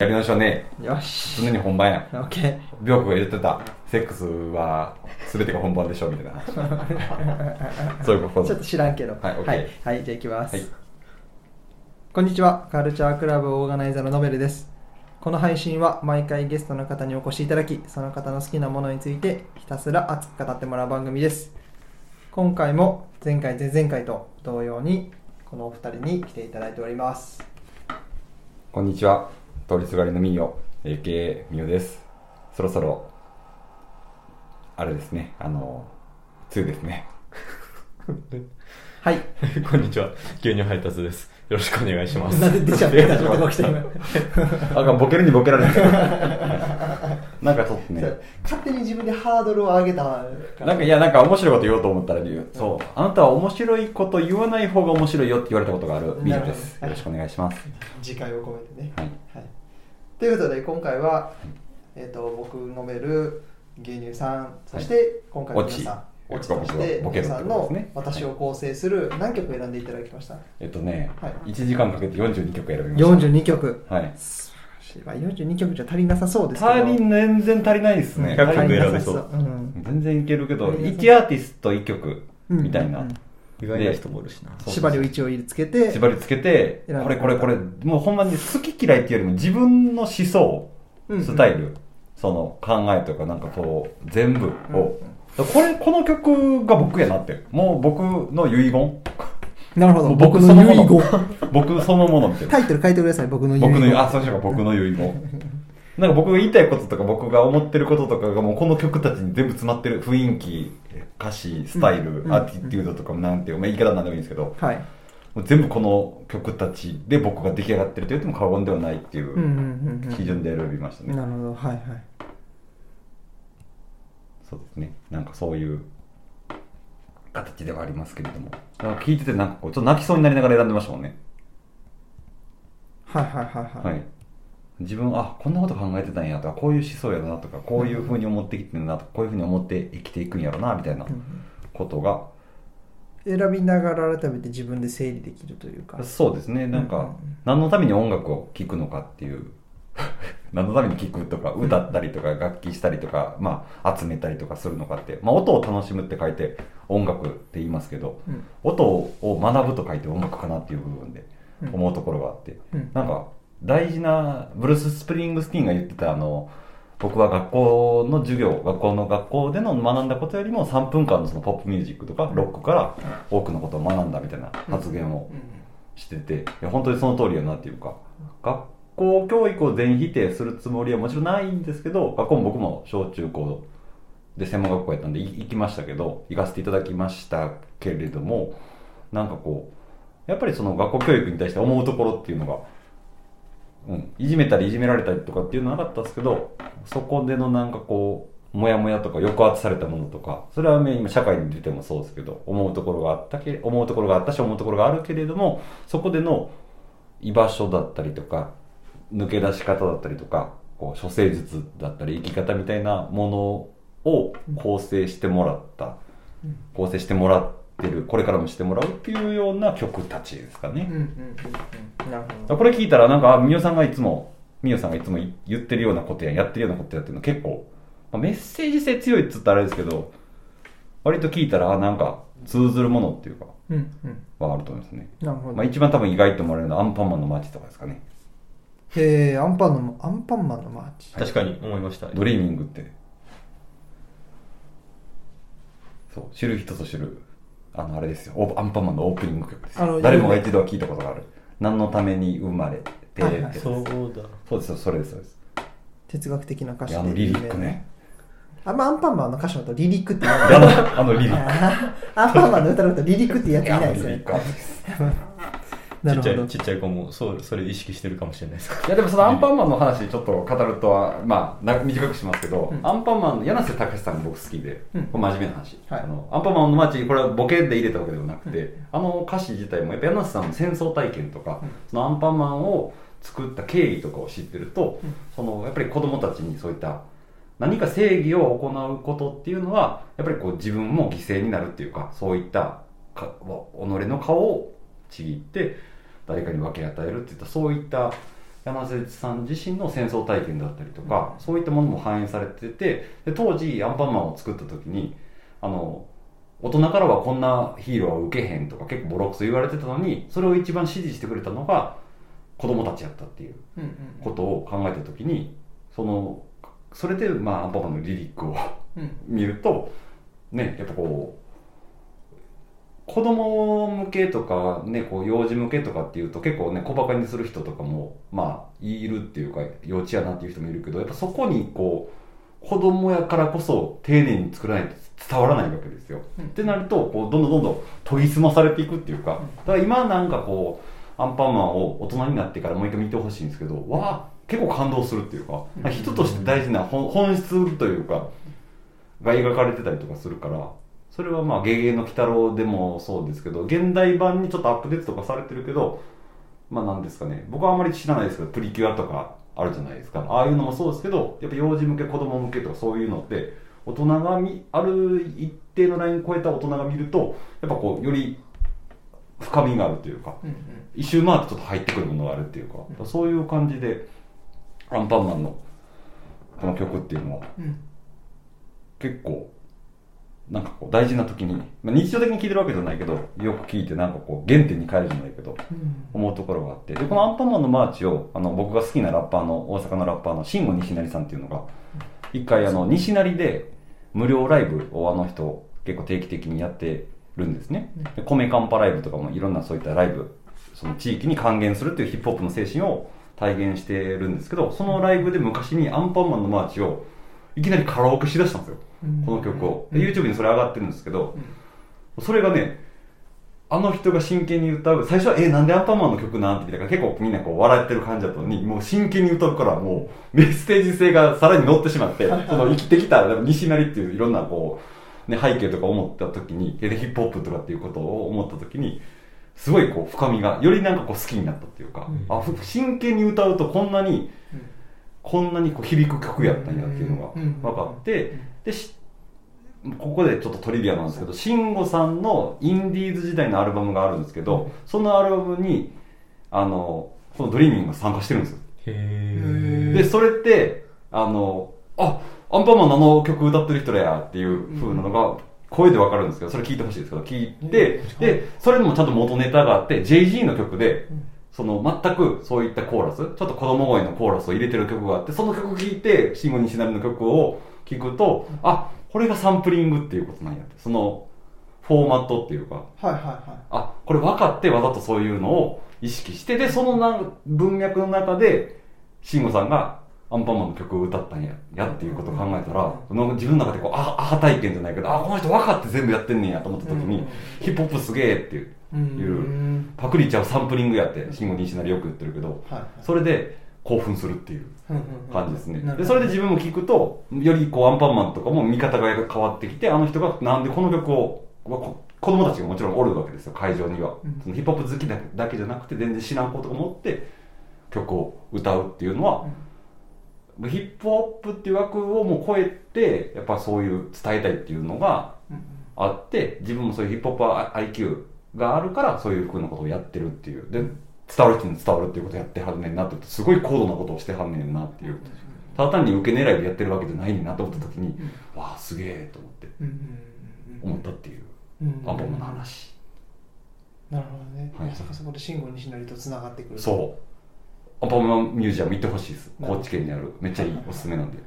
やり直しはね、よし。常に本番や。オッケビョークが言ってた、セックスは全てが本番でしょ、みたいな話。そういうこー。ちょっと知らんけど。はい OK はい。はい、じゃあ行きます。はいこんにちは。カルチャークラブオーガナイザーのノベルです。この配信は毎回ゲストの方にお越しいただき、その方の好きなものについてひたすら熱く語ってもらう番組です。今回も前回、前々回と同様に、このお二人に来ていただいております。こんにちは。通りすがりのみよ、AKA みよです。そろそろ、あれですね、あの、梅雨ですね。はい。こんにちは。牛乳配達です。よろしくお願いします。なんで出ちゃったのが起きた今。あかん、ボケるにボケられない。なんかちょっとね、勝手に自分でハードルを上げたからなんかいや、なんか面白いこと言おうと思ったら言う。そう。あなたは面白いこと言わない方が面白いよって言われたことがあるみよです。よろしくお願いします。次回を込めてね。はい。はい、ということで今回は、えー、と僕ノベル牛乳さんそして今回の皆さんオチ。オチとしてボケる皆さんの私を構成する何曲選んでいただきました、えっとね、はい。1時間かけて42曲選びました。42曲。はい。素晴らしいわ42曲じゃ足りなさそうですけど。足りん、全然足りないですね。100曲選べそう。う。ん。全然いけるけど、足りなさそう。1アーティスト1曲みたいなうんうん意外な人もおるしな。縛りを一応つけて縛りつけて、選んでこれこれこれ、もうほんまに好き嫌いっていうよりも自分の思想、うんスタイル、その考えとかなんかこう、全部を、これ、この曲が僕やなって、もう僕の遺言。なるほど。僕の遺言。僕そのものみたいな。タイトル書いてください。僕の遺言。僕の、あ、そうしようか、僕の遺言。なんか僕が言いたいこととか僕が思ってることとかがもうこの曲たちに全部詰まってる雰囲気、歌詞、スタイル、うんアーティテュードとかもなんてまあ、言い方なんでもいいんですけど、はいもう全部この曲たちで僕が出来上がってると言っても過言ではないっていう基準で選びましたね。なるほどはいはいそうですね。なんかそういう形ではありますけれども。聞いててなんかこう、ちょっと泣きそうになりながら選んでましたもんね。はいはいはいはい、はい。自分、あ、こんなこと考えてたんやとか、こういう思想やなとか、こういうふうに思ってきてるなとか、こういうふうに思って生きていくんやろな、みたいなうんことが、選びながら改めて自分で整理できるというか。そうですね。なんかうんうん、何のために音楽を聴くのかっていう、何のために聴くとか、歌ったりとか、楽器したりとか、まあ、集めたりとかするのかって、まあ、音を楽しむって書いて音楽って言いますけど、うん。音を学ぶと書いて音楽かなっていう部分でうん。思うところがあって、うん。なんか大事なブルース・スプリングスティーンが言ってたあの僕は学校の授業学校の学校での学んだことよりも3分間のそのポップミュージックとかロックから多くのことを学んだみたいな発言をしてていや本当にその通りやなっていうか学校教育を全否定するつもりはもちろんないんですけど学校も僕も小中高で専門学校やったんでい行きましたけど行かせていただきましたけれどもなんかこうやっぱりその学校教育に対して思うところっていうのが、うん、いじめたりいじめられたりとかっていうのはなかったですけどそこでのなんかこうモヤモヤとか抑圧されたものとかそれはね今社会に出てもそうですけど思うところがあったけ思うところがあったし思うところがあるけれどもそこでの居場所だったりとか抜け出し方だったりとかこう処世術だったり生き方みたいなものを構成してもらった、構成してもらってるこれからもしてもらうっていうような曲たちですかね、うんうんうんうん。なるほど。これ聞いたらなんかあみよさんがいつもみよさんがいつも言ってるようなことややってるようなことやってるの結構、まあメッセージ性強いっつったらあれですけど割と聞いたらあなんか通ずるものっていうかうんうん。はあると思いますね、なるほど、まあ、一番多分意外と思われるのはアンパンマンのマーチとかですかね。へえアンパンのアンパンマンのマーチ確かに思いました。ドリーミングって。そう知る人ぞ知るあのあれですよ。アンパンマンのオープニング曲ですあのよ誰もが一度は聞いたことがある。何のために生まれてってそうだ。そうですよそれですそうです。哲学的な歌詞いやあのリリックね。あんまアンパンマンの歌詞のことリリックって言わいない。やあのあのリリック。アンパンマンの歌のことリリックってやついないですよねちっちゃい、ちっちゃい子も、そう、それ意識してるかもしれないです。いやでもそのアンパンマンの話ちょっと語るとはまあな短くしますけど、うん。アンパンマンの柳瀬隆さんが僕好きで、うん。これ真面目な話、はい。あのアンパンマンの街これはボケで入れたわけではなくて、あの歌詞自体もやっぱ柳瀬さんの戦争体験とか、うん。そのアンパンマンを作った経緯とかを知ってると、うん。そのやっぱり子供たちにそういった何か正義を行うことっていうのはやっぱりこう自分も犠牲になるっていうかそういったか己の顔をちぎって誰かに分け与えるっていったそういったや山瀬さん自身の戦争体験だったりとか、そういったものも反映されててで当時アンパンマンを作った時にあの大人からはこんなヒーローは受けへんとか結構ボロクソ言われてたのにそれを一番支持してくれたのが子供たちやったっていううんうん。ことを考えた時にそのそれで、まあ、アンパンマンのリリックをうん。見るとねやっぱこう子供向けとかねこう幼児向けとかっていうと結構ね小バカにする人とかもまあいるっていうか幼稚やなっていう人もいるけどやっぱそこにこう子供やからこそ丁寧に作らないと伝わらないわけですよ。うん。ってなるとこうどんどんどんどん研ぎ澄まされていくっていうかだから今なんかこうアンパンマンを大人になってからもう一回見てほしいんですけどわあ結構感動するっていうかうん。人として大事な本本質というかが描かれてたりとかするからそれはまあ「ゲゲゲの鬼太郎」でもそうですけど現代版にちょっとアップデートとかされてるけどまあなんですかね。僕はあんまり知らないですけどプリキュアとかあるじゃないですか。ああいうのもそうですけどやっぱ幼児向け子供向けとかそういうのって大人が見ある一定のライン超えた大人が見るとやっぱこうより深みがあるというかうん一周回ってちょっと入ってくるものがあるっていうか、そういう感じでアンパンマンのこの曲っていうのはうんうん。結構なんかこう大事な時に、まあ、日常的に聴いてるわけじゃないけどよく聴いてなんかこう原点に帰るじゃないけどうん。思うところがあってでこのアンパンマンのマーチをあの僕が好きなラッパーの大阪のラッパーの慎吾西成さんっていうのが一回あの西成で無料ライブをあの人結構定期的にやってるんですね。で米カンパライブとかもいろんなそういったライブその地域に還元するっていうヒップホップの精神を体現してるんですけどそのライブで昔にアンパンマンのマーチをいきなりカラオケしだしたんですよ。うんこの曲を。でうん。YouTube にそれ上がってるんですけどうん。それがねあの人が真剣に歌う最初は「えなんでアンパンマンの曲なん?」て聞いたから結構みんなこう笑ってる感じだったのにもう真剣に歌うからもうメッセージ性がさらに乗ってしまってその生きてきた西成っていういろんなこう、ね、背景とか思った時にでヒップホップとかっていうことを思った時にすごいこう深みがよりなんかこう好きになったっていうか、うん。あふ真剣に歌うとこんなにうん。こんなにこう響く曲やったんやっていうのが分かって、でしここでちょっとトリビアなんですけど慎吾さんのインディーズ時代のアルバムがあるんですけど、そのアルバムにあのこのドリーミングが参加してるんですよ。へでそれってあのあアンパンマンのあの曲歌ってる人だやっていう風なのが声でわかるんですけどそれ聞いてほしいですけど聞いてでそれにもちゃんと元ネタがあって JG の曲でその全くそういったコーラスちょっと子供声のコーラスを入れてる曲があってその曲聴いて慎吾西成の曲を聴くとあこれがサンプリングっていうことなんやって。そのフォーマットっていうか。はいはいはあこれ分かってわざとそういうのを意識してでそのな文脈の中で慎吾さんがアンパンマンの曲を歌ったんややっていうことを考えたら、その自分の中でこうあアハ体験じゃないけどあこの人分かって全部やってんねんやと思った時に、うん。ヒップホップすげえっていういうん。パクリちゃうサンプリングやって慎吾西成よく言ってるけどはい。それで興奮するっていううんうんうん。感じですね。でそれで自分も聞くとよりこうアンパンマンとかも見方が変わってきてあの人がなんでこの曲をこ子供たちがもちろんおるわけですよ会場には、うん。そのヒップホップ好きだだけじゃなくて全然知らんことを持って曲を歌うっていうのは、ヒップホップっていう枠をもう超えてやっぱそういう伝えたいっていうのがうんあって自分もそういうヒップホップ IQ があるからそういうふうなことをやってるっていう。で伝わる人に伝わるっていうことをやってはんねんなってすごい高度なことをしてはんねんなっていうただ単に受け狙いでやってるわけじゃないねんなと思った時に、わあすげえと思ってうんうんうん思ったっていううんアンパンマンの話、なるほどね。はい。まさかそこで慎吾西成とつながってくるそう。アンパンマンミュージアム行ってほしいです。高知県にある。めっちゃいいおすすめなんで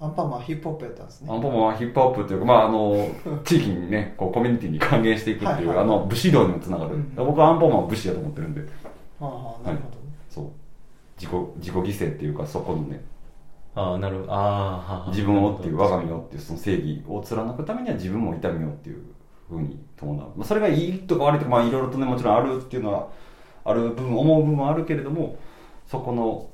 アンパンマンはヒップホップやったんですね。アンパンマンはヒップホップっていうか、まあ、あの 地域にねこうコミュニティに還元していくっていう、はいはい。あの武士道にもつながる、うん僕はアンパンマンは武士だと思ってるんで。ああなるほどね。そう。自己自己犠牲っていうかそこのねああなるああ自分をっていう我が身をっていうその正義を貫くためには自分も痛みをっていうふうに伴う、まあ、それがいいとか悪いとかまあいろいろとねもちろんあるっていうのはある部分思う部分はあるけれどもそこの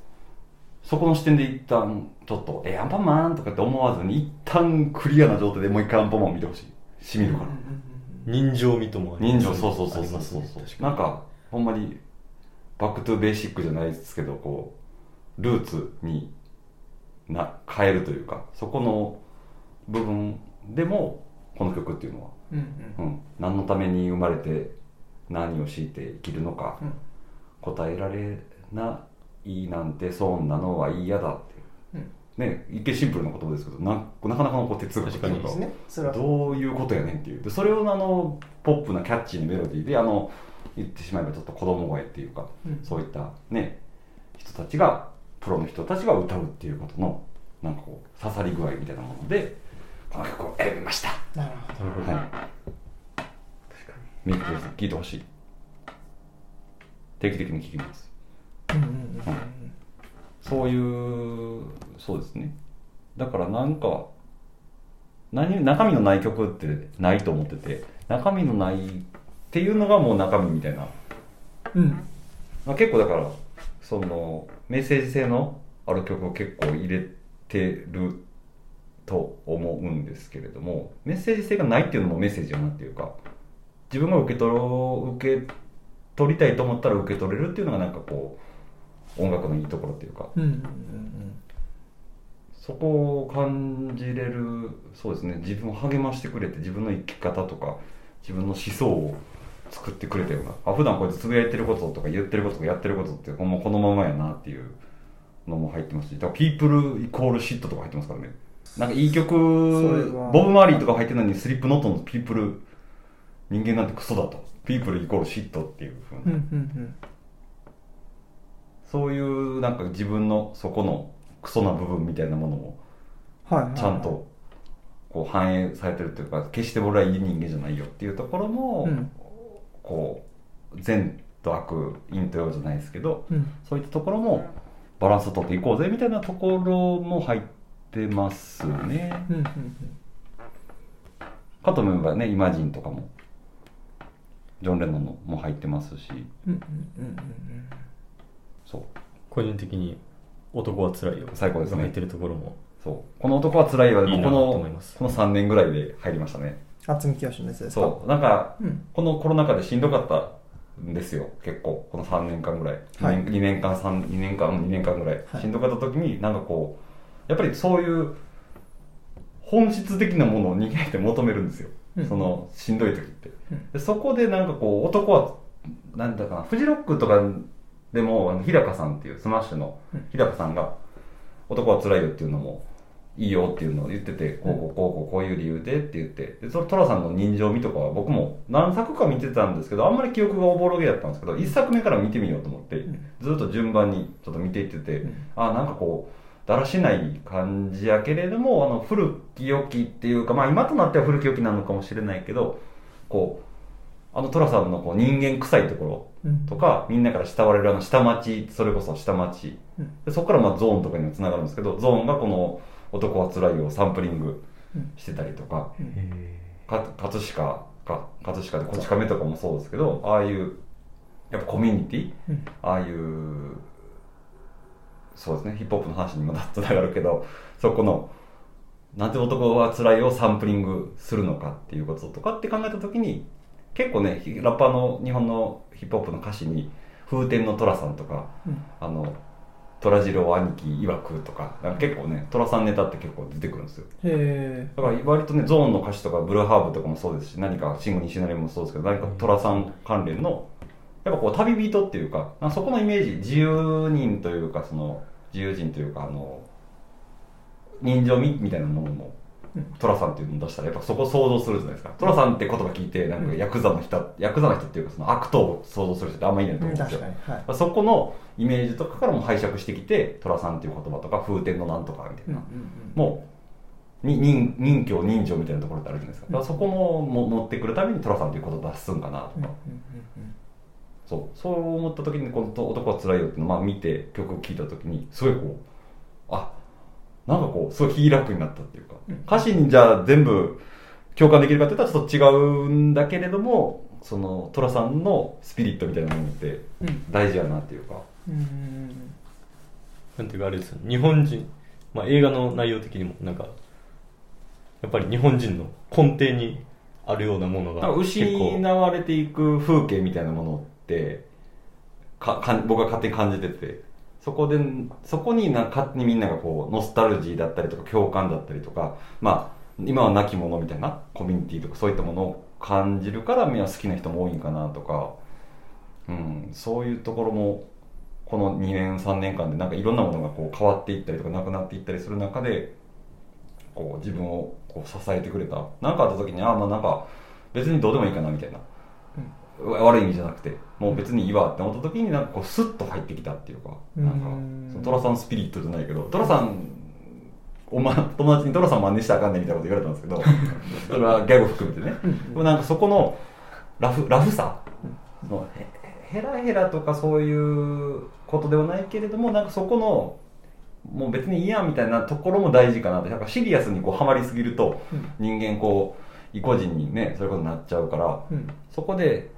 そこの視点で一旦ちょっと「えアンパンマン?」とかって思わずに一旦クリアな状態でもう一回アンパンマンを見てほしい。しみるから、人情味とも人情。そうそうそうそうそう。ね。なんかほんまにバックトゥベーシックじゃないですけどこうルーツにな変えるというかそこの部分でもこの曲っていうのは、うんうん。うん、何のために生まれて何を強いて生きるのかうん。答えられないいなんて損なのは嫌だってう。ん。ね一見シンプルな言葉ですけどななかなかのこう哲学というかどういうことやねんっていう。でそれをあのポップなキャッチーなメロディーであの言ってしまえばちょっと子供声っていうか、うん。そういったね人たちがプロの人たちが歌うっていうことのなんかこう刺さり具合みたいなものでこの曲を選びました。なるほど。はい。ミックです聴いてほしい。定期的に聴きますそういうそうですね。だからなんか何中身のない曲ってないと思ってて中身のないっていうのがもう中身みたいな、うん。うんまあ、結構だからそのメッセージ性のある曲を結構入れてると思うんですけれどもメッセージ性がないっていうのもメッセージやなっていうか自分が受け取ろ受け取りたいと思ったら受け取れるっていうのがなんかこう音楽のいいところっていうか。うんうんそこを感じれるそうですね。自分を励ましてくれて自分の生き方とか自分の思想を作ってくれたような。あ普段こうやってつぶやいてることとか言ってることとかやってることってほんまこのままやなっていうのも入ってますし。だからピープルイコールシットとか入ってますからね。なんかいい曲ボブ・マーリーとか入ってるのにスリップノットのピープル人間なんてクソだと。ピープルイコールシットっていうふうにうんうんうんそういうなんか自分のそこのクソな部分みたいなものもちゃんとこう反映されてるというか決して俺はいい人間じゃないよっていうところも、うん。こう善と悪陰と陽じゃないですけどうん。そういったところもバランスを取っていこうぜみたいなところも入ってますね。かと思えばねイマジンとかもジョン・レノンのも入ってますし。うんうんうんうんそう。個人的に男は辛いよ。最高ですね。入ってるところも。そう。この男は辛いわ。でもことのこの3年ぐらいで入りましたね。渥美清のやつですかそう。なんかうん。このコロナ禍でしんどかったんですよ。結構。この3年間ぐらい、はい。2, 年間3 2年間2年間ぐらい、はい。しんどかった時になんかこうやっぱりそういう本質的なものを人間って求めるんですよ、うん。そのしんどい時って、うん。でそこでなんかこう男はなんだかなフジロックとかでも日高さんっていうスマッシュのうん。日高さんが「男は辛いよ」っていうのもいいよっていうのを言ってて、こうこうこうこうこういう理由でって言って、で、その寅さんの人情味とかは僕も何作か見てたんですけど、あんまり記憶がおぼろげだったんですけど、一作目から見てみようと思って、ん。ずっと順番にちょっと見ていってて、うん。あ、なんかこう、だらしない感じやけれども、あの、古き良きっていうか、まあ今となっては古き良きなのかもしれないけど、こう、あの寅さんのこう人間臭いところ、うん。とか、みんなから慕われるあの下町、それこそ下町。うん。でそこからまあゾーンとかにもつながるんですけど、ゾーンがこの男は辛いをサンプリングうん。してたりとか、へか葛飾か、葛飾でこち亀とかもそうですけど、ああいう、やっぱコミュニティうん。ああいう、そうですね、ヒップホップの話にもつながるけど、そこの、なんで男は辛いをサンプリングするのかっていうこととかって考えたときに、結構ね、ラッパーの日本のヒップホップの歌詞に、風天の寅さんとか、うんあの、虎次郎兄貴曰くとか、か結構ね、寅さんネタって結構出てくるんですよ。へだから割とね、ゾーンの歌詞とかブルーハーブとかもそうですし、何かシンゴ西成もそうですけど、何か寅さん関連の、やっぱこう旅人っていうか、そこのイメージ、自由人というか、その、自由人というか、あの、人情味みたいなものもうん、寅さんっていうのを出したら、やっぱそこを想像するじゃないですか。寅さんって言葉聞いて、なんかヤクザの人、ヤクザの人っていうか、その悪党を想像する人ってあんまいないとえ思うんですよはいまあそこのイメージとかからも拝借してきて、寅さんっていう言葉とか、風天のなんとかみたいな。もう、に人人情人情みたいなところってあるじゃないですか。だからそこのも持ってくるために寅さんっていうことを出すんかなとか。そう。そう思った時に、この男は辛いよっていうのをまあ見て曲を聴いた時に、すごいこう、あ、なんかこう、すごい気楽になったっていうか、うん。歌詞にじゃあ全部共感できるかって言ったらちょっと違うんだけれども、その寅さんのスピリットみたいなものってうん。大事やなっていうか。うん。うんなんていうかあれですよ。ね日本人、まあ、映画の内容的にもなんかやっぱり日本人の根底にあるようなものがなんか結構失われていく風景みたいなものってかかん僕は勝手に感じててそこでそこにな勝手にみんながこうノスタルジーだったりとか共感だったりとかまあ今は亡き者みたいなコミュニティとかそういったものを感じるからみんな好きな人も多いんかなとか、うん、そういうところもこの2年3年間でなんかいろんなものがこう変わっていったりとかなくなっていったりする中でこう自分をこう支えてくれた。何かあった時にあまあなんか別にどうでもいいかなみたいな、悪い意味じゃなくてもう別にいいわって思った時になんかこうスッと入ってきたっていうかなんかうんそのトラさんスピリットじゃないけどトラさんお前友達にトラさん真似したらあかんねんみたいなこと言われたんですけど それはギャグ含めてね。でもなんかそこのラフラフさそのへヘラヘラとかそういうことではないけれどもなんかそこのもう別にいいやみたいなところも大事かなって。なんかシリアスにこうハマりすぎるとうん。人間こう意固人にねそういうことになっちゃうからうん。そこで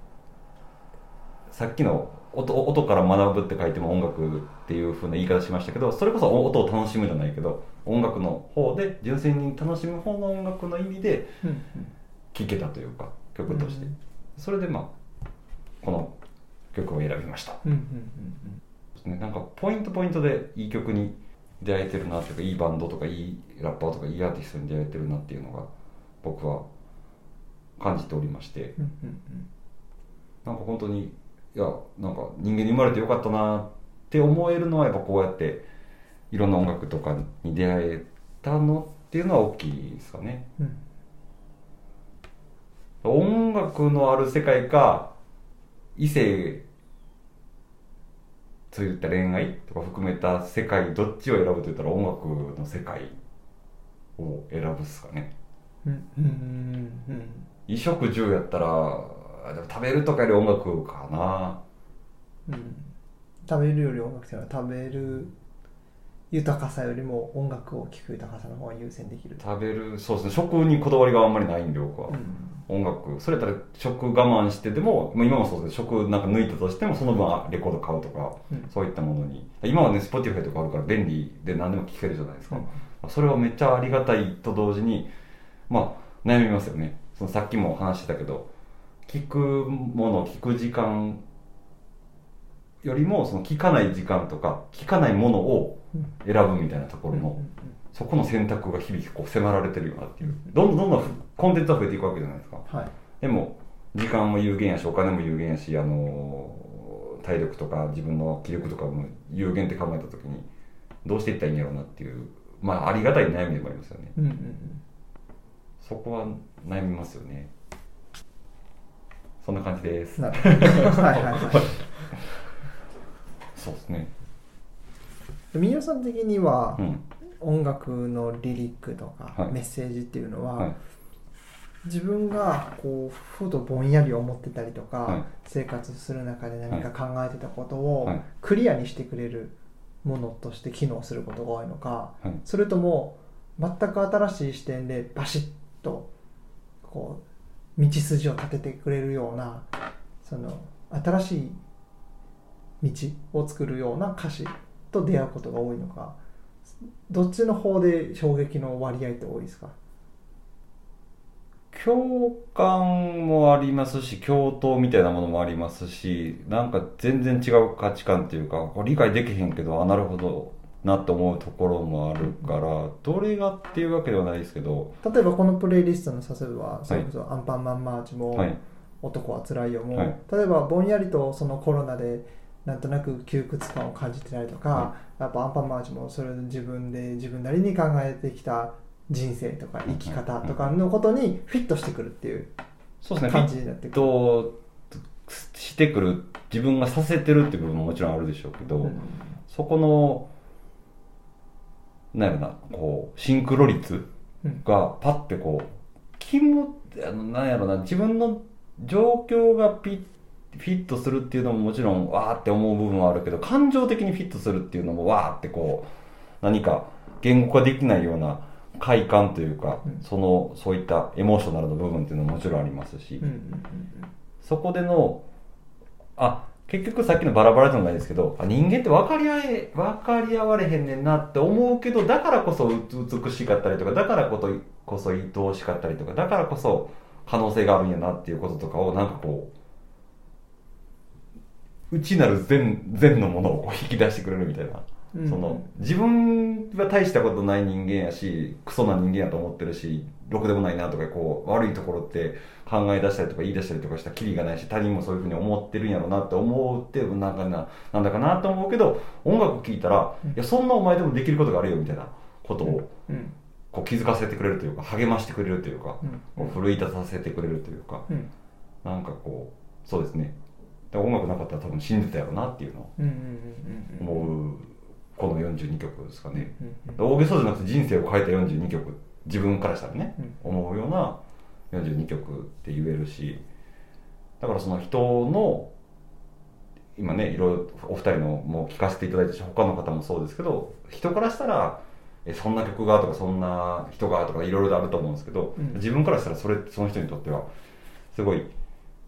さっきの音音から学ぶって書いても音楽っていう風な言い方しましたけどそれこそ音を楽しむじゃないけど音楽の方で純粋に楽しむ方の音楽の意味でうん。聴けたというか曲として、うん。それでまあこの曲を選びました、なんかポイントポイントでいい曲に出会えてるなっていうかいいバンドとかいいラッパーとかいいアーティストに出会えてるなっていうのが僕は感じておりまして。なんか本当にいやなんか人間に生まれてよかったなって思えるのはやっぱこうやっていろんな音楽とかに出会えたのっていうのは大きいですかね。うん。音楽のある世界か異性そういった恋愛とか含めた世界どっちを選ぶと言ったら音楽の世界を選ぶっすかね。うんうんうんうん。衣食住やったらあでも食べるとかより音楽かな。うん。食べるより音楽っていうのは食べる豊かさよりも音楽を聴く豊かさの方が優先できる。食べるそうですね。食にこだわりがあんまりないんで僕は、うん。音楽それやったら食我慢してでも、まあ、今もそうですけど食なんか抜いたとしてもその分あレコード買うとか、うん。そういったものに。今はね Spotify とかあるから便利で何でも聴けるじゃないですか、うん。それはめっちゃありがたいと同時にまあ悩みますよね。そのさっきも話してたけど聞くもの聞く時間よりもその聞かない時間とか聞かないものをうん選ぶみたいなところの、うんそこの選択が日々こう迫られてるよなっていう。どんどんどんどんコンテンツは増えていくわけじゃないですか。はい。でも時間も有限やしお金も有限やしあの体力とか自分の気力とかも有限って考えた時にどうしていったらいいんやろうなっていうまあありがたい悩みでもありますよね。うんうんうん。そこは悩みますよねそんな感じです。はいはいはい。そうですね。皆さん的にはうん。音楽のリリックとかはい。メッセージっていうのは、はい。自分がこうふとぼんやり思ってたりとか、はい。生活する中で何か考えてたことをはい。クリアにしてくれるものとして機能することが多いのか、はい。それとも全く新しい視点でバシッとこう道筋を立ててくれるようなその新しい道を作るような歌詞と出会うことが多いのかどっちの方で衝撃の割合って多いですか？共感もありますし共闘みたいなものもありますしなんか全然違う価値観っていうかこれ理解できへんけどあなるほど。なって思うところもあるからどれがっていうわけではないですけど例えばこのプレイリストの例えばそれこそ「アンパンマンマーチ」もはい「男はつらいよ」も、はい。例えばぼんやりとそのコロナでなんとなく窮屈感を感じてたりとか、はやっぱアンパンマーチもそれで自分で自分なりに考えてきた人生とか生き方とかのことにフィットしてくるっていう感じになってくる。としてくる自分がさせてるっていう部分ももちろんあるでしょうけど、うん。そこのなんやろなこうシンクロ率うん。がパッてこう気もあのなんやろな自分の状況がピッフィットするっていうのももちろんわーって思う部分はあるけど感情的にフィットするっていうのもわーってこう何か言語化できないような快感というか、うん。そのそういったエモーショナルの部分っていうのももちろんありますし、うんうん。そこでのあ結局さっきのバラバラじゃないですけど人間って分かり合え分かり合われへんねんなって思うけどだからこそ美しかったりとかだからこそこそ愛おしかったりとかだからこそ可能性があるんやなっていうこととかをなんかこう内なる善善のものをこう引き出してくれるみたいな。うん。その自分は大したことない人間やしクソな人間やと思ってるしろくでもないなとかこう悪いところって考え出したりとか言い出したりとかしたらキリがないし他人もそういうふうに思ってるんやろうなって思ってなんかななんだかなと思うけど音楽聴いたら、うん。いやそんなお前でもできることがあるよみたいなことをうん。こう気づかせてくれるというか励ましてくれるというか、うん。こう奮い立たせてくれるというか、うん。なんかこうそうですね。音楽なかったら多分死んでたやろうなっていうのを思うこの42曲ですかね、うん大げさじゃなくて人生を変えた42曲。自分からしたらね、うん。思うような42曲って言えるし。だからその人の今ねいろいろお二人のも聞かせていただいたし他の方もそうですけど人からしたらえそんな曲がとかそんな人がとかいろいろあると思うんですけど、うん。自分からしたらそれその人にとってはすごい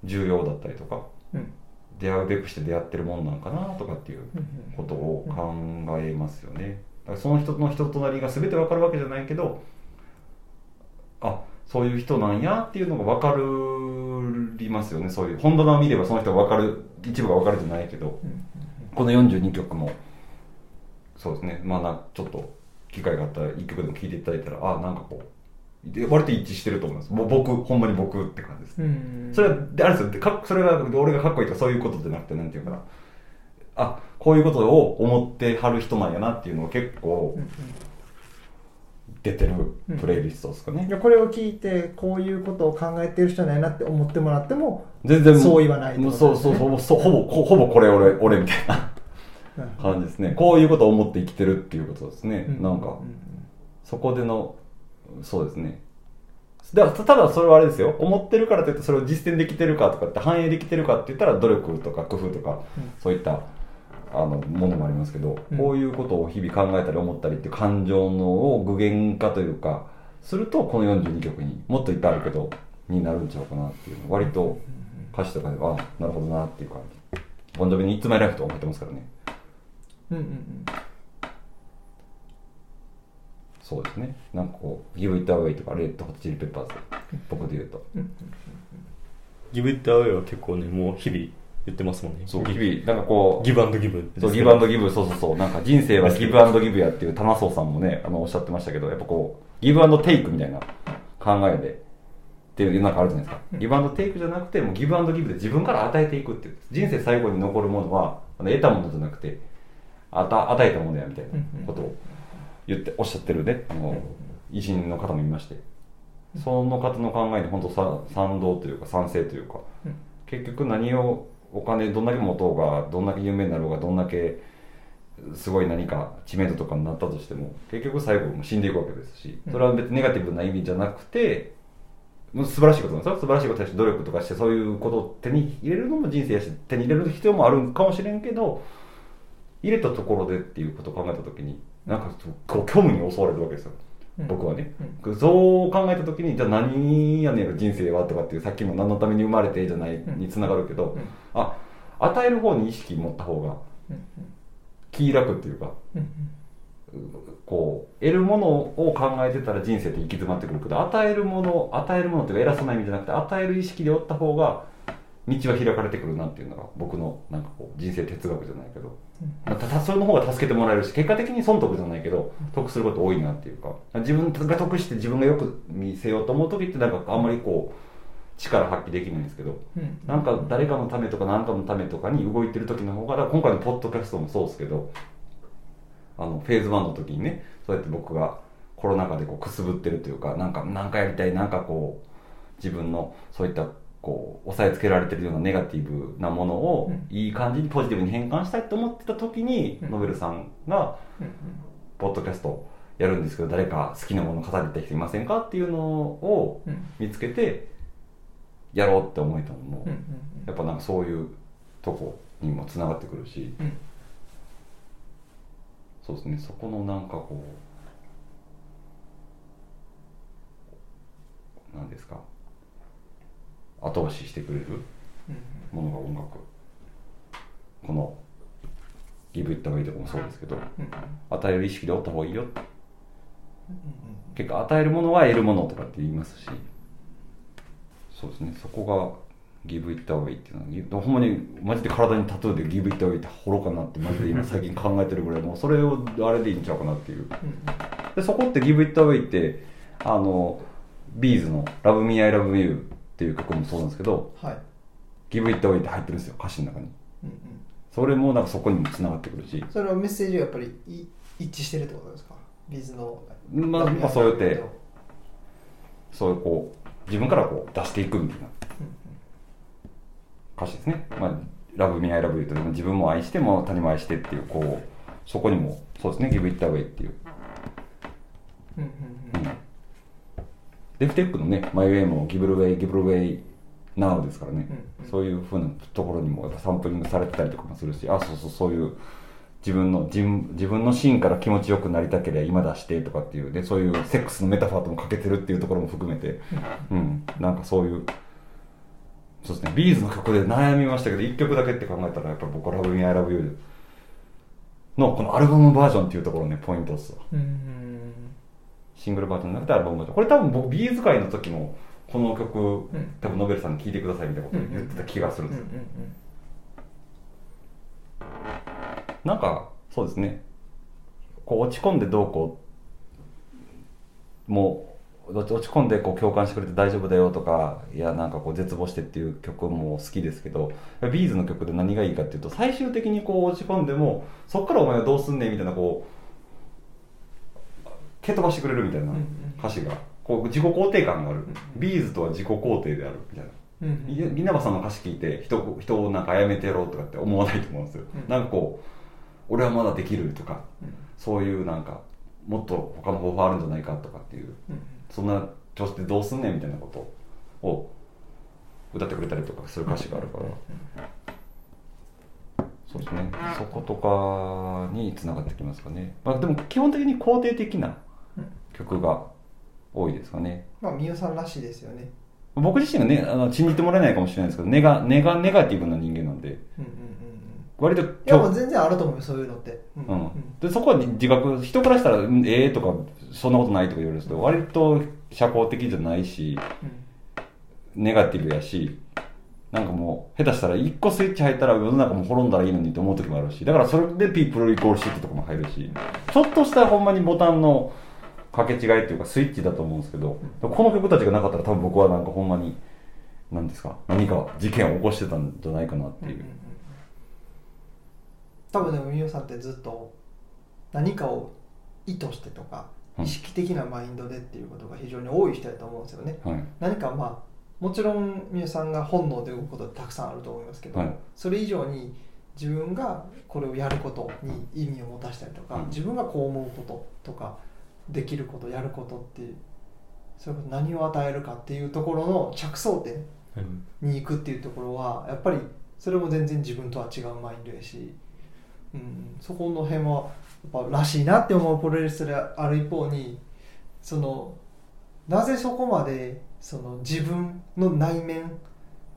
重要だったりとかうん出会うべくして出会ってるもんなんかなとかっていううんことを考えますよね。だからその人の人となりが全て分かるわけじゃないけどあそういう人なんやっていうのが分かりますよね。そういう本棚を見ればその人が分かる一部が分かるじゃないけどうんこの42曲もそうですね。まあなちょっと機会があったら1曲でも聴いていただいたらあなんかこうで割と一致してると思います。もう僕ほんまに僕って感じですうんうんそれはであれですよ。でかっそれが俺がかっこいいとかそういうことじゃなくてなんていうかな。あこういうことを思ってはる人なんやなっていうのが結構うんうん。出てるプレイリストですかね、いやこれを聞いてこういうことを考えてる人なんやなって思ってもらっても全然そう言わないってことそうそうそうそうほぼほほぼこれ俺俺みたいな感じですね。こういうことを思って生きてるっていうことですね、うなんかうそこでのそうですね。だたただそれはあれですよ。思ってるからといってそれを実践できてるかとかって反映できてるかって言ったら努力とか工夫とか、うん。そういったあのものもありますけど、うん。こういうことを日々考えたり思ったりっていう感情のを具現化というかするとこの42曲にもっといっぱいあるけどになるんちゃうかなっていうの割と歌詞とかではあなるほどなっていう感じ。ボンジョビに「いつまいライフ」と思ってますからね。うんうんうんそうですね。なんかこう「Give It Away」とか「レッド・ホット・チリ・ペッパーズ」僕で言うと。ギブイットアウェイは結構ねもう日々言ってますもんね。そうギ日々なんかこうギブアンドギブそうギブアンドギブそうそうそう。なんか人生はギブアンドギブやっていう棚荘さんもねあのおっしゃってましたけどやっぱこうギブアンドテイクみたいな考えでっていうなんかあるじゃないですか、ギブアンドテイクじゃなくてもうギブアンドギブで自分から与えていくっていう人生最後に残るものはあの得たものじゃなくてあた与えたものやみたいなことを言っておっしゃってるね。あの偉人の方もいまして。その方の考えに本当さ賛同というか賛成というかうん。結局何をお金どんだけ持とうがどんだけ有名になろうがどんだけすごい何か知名度とかになったとしても結局最後もう死んでいくわけですしそれは別にネガティブな意味じゃなくてもう素晴らしいことなんですよ素晴らしいことやし努力とかしてそういうことを手に入れるのも人生やし手に入れる必要もあるかもしれんけど入れたところでっていうことを考えた時になんかこう虚無に襲われるわけですよ。うん。僕はね、うそう考えた時にじゃあ何やねん人生はとかっていうさっきの何のために生まれてじゃないうん。につながるけど、うん。あ与える方に意識持った方がうん。気楽っていうかうん。こう得るものを考えてたら人生って行き詰まってくるけど与えるもの与えるものっていうか偉そうな意味じゃなくて与える意識でおった方が道は開かれてくるなっていうのが僕のなんかこう人生哲学じゃないけど。まあたたそれの方が助けてもらえるし結果的に損得じゃないけど得すること多いなっていうか。自分が得して自分がよく見せようと思う時ってなんかあんまりこう力発揮できないんですけど。うん。なんか誰かのためとか何かのためとかに動いてる時の方がだから今回のポッドキャストもそうですけど。あのフェーズ1の時にねそうやって僕がコロナ禍でこうくすぶってるというかなんかなんかやりたいなんかこう自分のそういったこう押さえつけられてるようなネガティブなものをうん。いい感じにポジティブに変換したいと思ってた時に、うん。ノベルさんがうんポッドキャストやるんですけど誰か好きなもの語りたい人いませんかっていうのをうん。見つけてやろうって思えたのも、やっぱなんかそういうとこにもつながってくるし、うん。そうですね。そこのなんかこうなんですか？後押ししてくれるものが音楽。この「ギブ・イット・ウェイ」とかもそうですけど与える意識でおった方がいいよ。結果与えるものは得るものとかって言いますし。そうですね。そこが Give It Away っていうのはぎほんまにマジで体にタトゥーで Give It Away って彫ろうかなってマジで今最近考えてるぐらいもうそれをあれでいいんちゃうかなっていう。うんでそこって Give It Away ってあのビーズの「Love Me I Love You」っていう曲もそうなんですけどはい。 Give It Away って入ってるんですよ歌詞の中に。うんうん。それもなんかそこにもつながってくるし。それはメッセージがやっぱりい一致してるってことですか？ B'zの。まあ、まあ、そうやってそういうこう自分からこう出していくみたいな歌詞ですね。まあ、Love Me, I Love You という自分も愛しても他人も愛してっていう、こう、そこにも、そうですね、Give It Away っていう。うんうん。うん。デフテックのね、My Way も Give It Away, Give It Away Now ですからね。うん。うんそういうふうなところにもやっぱサンプリングされてたりとかもするし、あ、そうそう、そういう、自分の自分自分のシーンから気持ちよくなりたければ今出してとかっていうでそういうセックスのメタファーともかけてるっていうところも含めて、うん、なんかそういうそうですね。 B'zの曲で悩みましたけど1曲だけって考えたらやっぱ僕は「Love Me I Love You」のこのアルバムバージョンっていうところねポイントですわ。うんうんシングルバージョンじゃなくてアルバムバージョンこれ多分僕 B'z回の時もこの曲、ん。多分ノベルさんに聴いてくださいみたいなこと言ってた気がするんうんですよ、うん。なんかそうですね。こう落ち込んでどうこうもう落ち込んでこう共感してくれて大丈夫だよとかいやなんかこう絶望してっていう曲も好きですけど B'z の曲で何がいいかっていうと最終的にこう落ち込んでもそっからお前はどうすんねんみたいなこう蹴飛ばしてくれるみたいな歌詞が。こう自己肯定感がある。ん B'z とは自己肯定であるみたいな。稲葉さん。の歌詞聞いて人人をなんか殺めてやろうとかって思わないと思うんですよ、うん。なんかこう俺はまだできるとかうん。そういうなんかもっと他の方法あるんじゃないかとかっていううんそんな調子でどうすんねんみたいなことを歌ってくれたりとかする歌詞があるから。そうですね。そことかにつながってきますかね、まあ、でも基本的に肯定的な曲が多いですかね。まあみおさんらしいですよね。僕自身がねあの信じてもらえないかもしれないですけどネガネガネガティブな人間なんで。うんうん割といやもう全然あると思うよそういうのって。うん。うん、でそこは自覚人からしたらうん「ええとか「そんなことない」とか言われるんですけど割と社交的じゃないしネガティブやしなんかもう下手したら一個スイッチ入ったら世の中も滅んだらいいのにって思う時もあるしだからそれでピープルイコールシットとかも入るしちょっとしたほんまにボタンの掛け違いっていうかスイッチだと思うんですけどこの曲たちがなかったら多分僕はなんかほんまに何ですか何か事件を起こしてたんじゃないかなっていう、多分でもみおさんってずっと何かを意図してとかうん。意識的なマインドでっていうことが非常に多い人だと思うんですよね。はい。何かまあもちろんみおさんが本能で動くことってたくさんあると思いますけど、はい。それ以上に自分がこれをやることに意味を持たしたりとか、うん。自分がこう思うこととかできることやることっていうそういうこと何を与えるかっていうところの着想点に行くっていうところはやっぱりそれも全然自分とは違うマインドやし、うん、そこの辺はやっぱらしいなって思うプロレスである一方にそのなぜそこまでその自分の内面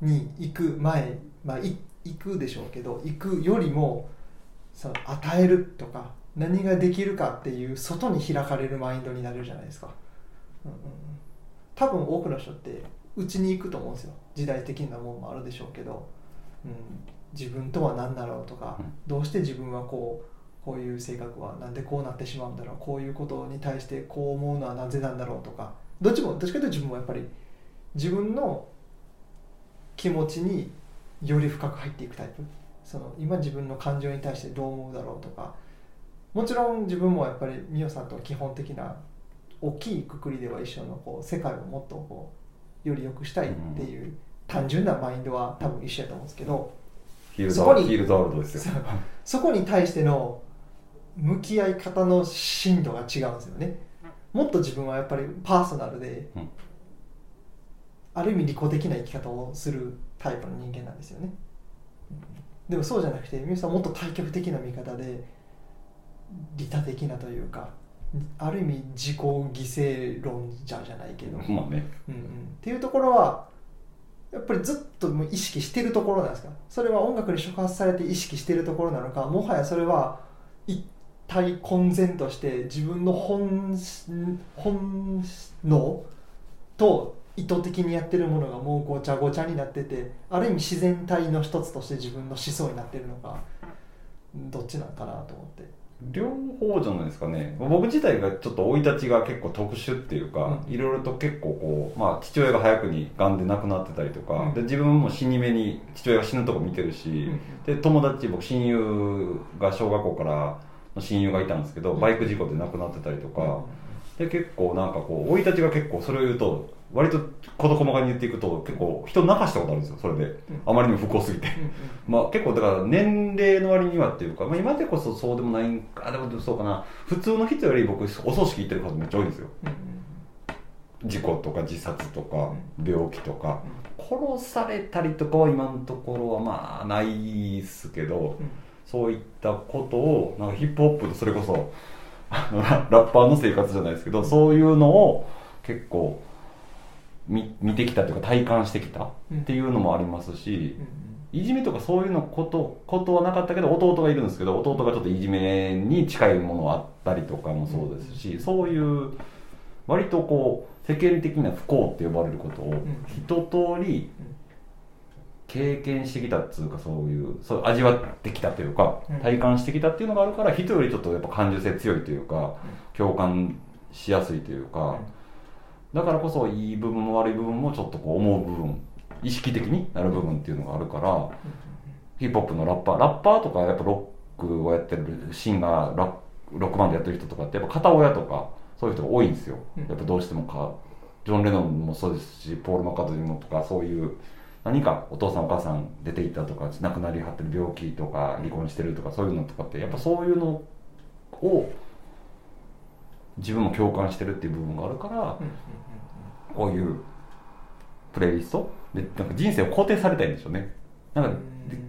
に行く前、まあ、い行くでしょうけど行くよりもその与えるとか何ができるかっていう外に開かれるマインドになれるじゃないですか、うんうんうん、多分多くの人ってうちに行くと思うんですよ。時代的なもんもあるでしょうけど、うん、自分とは何だろうとか、うん。どうして自分はこうこういう性格はなんでこうなってしまうんだろう。こういうことに対してこう思うのはなぜなんだろうとか。どっちもどっちかというと自分もやっぱり自分の気持ちにより深く入っていくタイプ。その今自分の感情に対してどう思うだろうとかもちろん自分もやっぱり美桜さんと基本的な大きいくくりでは一緒のこう世界をもっとこうより良くしたいっていう単純なマインドは多分一緒やと思うんですけどヒールドそこにそこに対しての向き合い方の深度が違うんですよね。もっと自分はやっぱりパーソナルで、うん。ある意味利己的な生き方をするタイプの人間なんですよね。でもそうじゃなくてみゆさんはもっと対極的な見方で利他的なというかある意味自己犠牲論者じゃないけど、まあね。うんうん、っていうところはやっぱりずっともう意識してるところなんですか？それは音楽に触発されて意識してるところなのか？もはやそれは一体混然として自分の本本能と意図的にやってるものがもうごちゃごちゃになっててある意味自然体の一つとして自分の思想になってるのかどっちなんかなと思って両方じゃないですかね。僕自体がちょっと生い立ちが結構特殊っていうか、うん。いろいろと結構こう、まあ、父親が早くに癌で亡くなってたりとか、うん。で自分も死に目に父親が死ぬとこ見てるし、で友達僕親友が小学校からの親友がいたんですけどバイク事故で亡くなってたりとか、で結構なんかこう生い立ちが結構それを言うと割と事細かに言っていくと結構人泣かしたことあるんですよそれで、あまりにも不幸すぎて。まあ結構だから年齢の割にはっていうか、まあ、今でこそそうでもないんかあでもそうかな。普通の人より僕お葬式行ってる数めっちゃ多いんですよ。事故とか自殺とか病気とか。殺されたりとかは今のところはまあないっすけどそういったことをなんかヒップホップとそれこそラッパーの生活じゃないですけどそういうのを結構見見てきたというか体感してきたっていうのもありますし、いじめとかそういうのことことはなかったけど弟がいるんですけど弟がちょっといじめに近いものあったりとかもそうですし、そういう割とこう世間的な不幸って呼ばれることを一通り経験してきたっていうかそういうそう味わってきたというかうん。体感してきたっていうのがあるから人よりちょっとやっぱ感受性強いというか共感しやすいというかだからこそいい部分も悪い部分もちょっとこう思う部分意識的になる部分っていうのがあるからヒップホップのラッパーラッパーとかやっぱロックをやってるシンガーラッロックバンドやってる人とかってやっぱ片親とかそういう人が多いんですよ。うん。やっぱどうしてもかジョン・レノンもそうですしポール・マッカートニーもとかそういう何かお父さんお母さん出ていったとか亡くなりはってる病気とか離婚してるとかそういうのとかってやっぱそういうのを自分も共感してるっていう部分があるからこういうプレイリストでなんか人生を肯定されたいんでしょうね。なんかうん。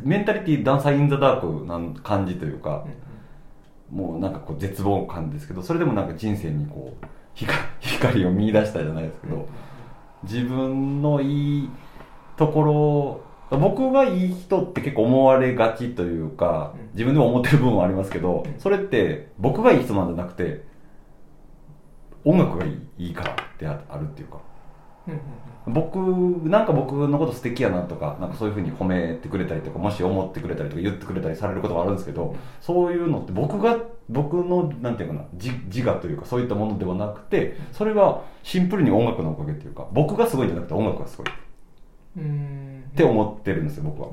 メンタリティダンサー・イン・ザ・ダークな感じというかもうなんかこう絶望感ですけどそれでもなんか人生にこう光 光を見出したじゃないですけど自分のいいところ僕がいい人って結構思われがちというかうん。自分でも思ってる部分はありますけどうん。それって僕がいい人なんじゃなくて音楽がいいからってあるっていうか僕なんか僕のこと素敵やなとかなんかそういうふうに褒めてくれたりとかもし思ってくれたりとか言ってくれたりされることがあるんですけどそういうのって僕が僕のなんていうかな自自我というかそういったものではなくてそれはシンプルに音楽のおかげっていうか僕がすごいんじゃなくて音楽がすごいっって思ってるんですよ僕は。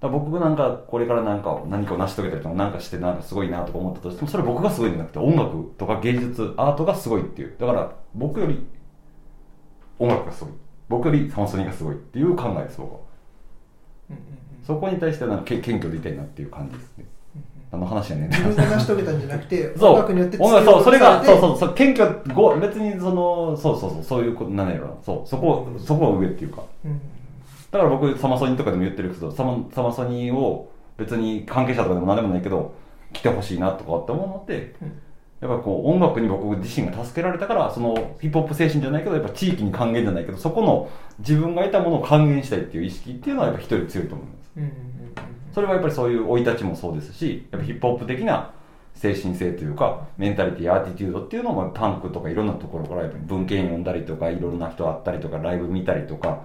だ僕がなんかこれからなんか何かを成し遂げたりとかなんかしてなんかすごいなとか思ったとしてもそれ僕がすごいんじゃなくて音楽とか芸術アートがすごいっていう。だから僕より音楽がすごい。僕よりサマソニがすごいっていう考えです僕は。そこに対してはなんかけ謙虚でいたいなっていう感じですね。あの話やねん自分が成し遂げたんじゃなくて 音楽によってそうそれがそううそうそう謙虚ご別にそのそうそうそうそういうことなんやろな。そうそこそこは上っていうかだから僕サマソニとかでも言ってるけどサマサマソニを別に関係者とかでも何でもないけど来てほしいなとかって思うのってやっぱこう音楽に僕自身が助けられたからそのヒップホップ精神じゃないけどやっぱ地域に還元じゃないけどそこの自分が得たものを還元したいっていう意識っていうのはやっぱ一人強いと思います。それはやっぱりそういう生い立ちもそうですしやっぱヒップホップ的な精神性というかメンタリティアーティテュードっていうのもパンクとかいろんなところからやっぱ文献読んだりとかいろんな人会ったりとかライブ見たりとか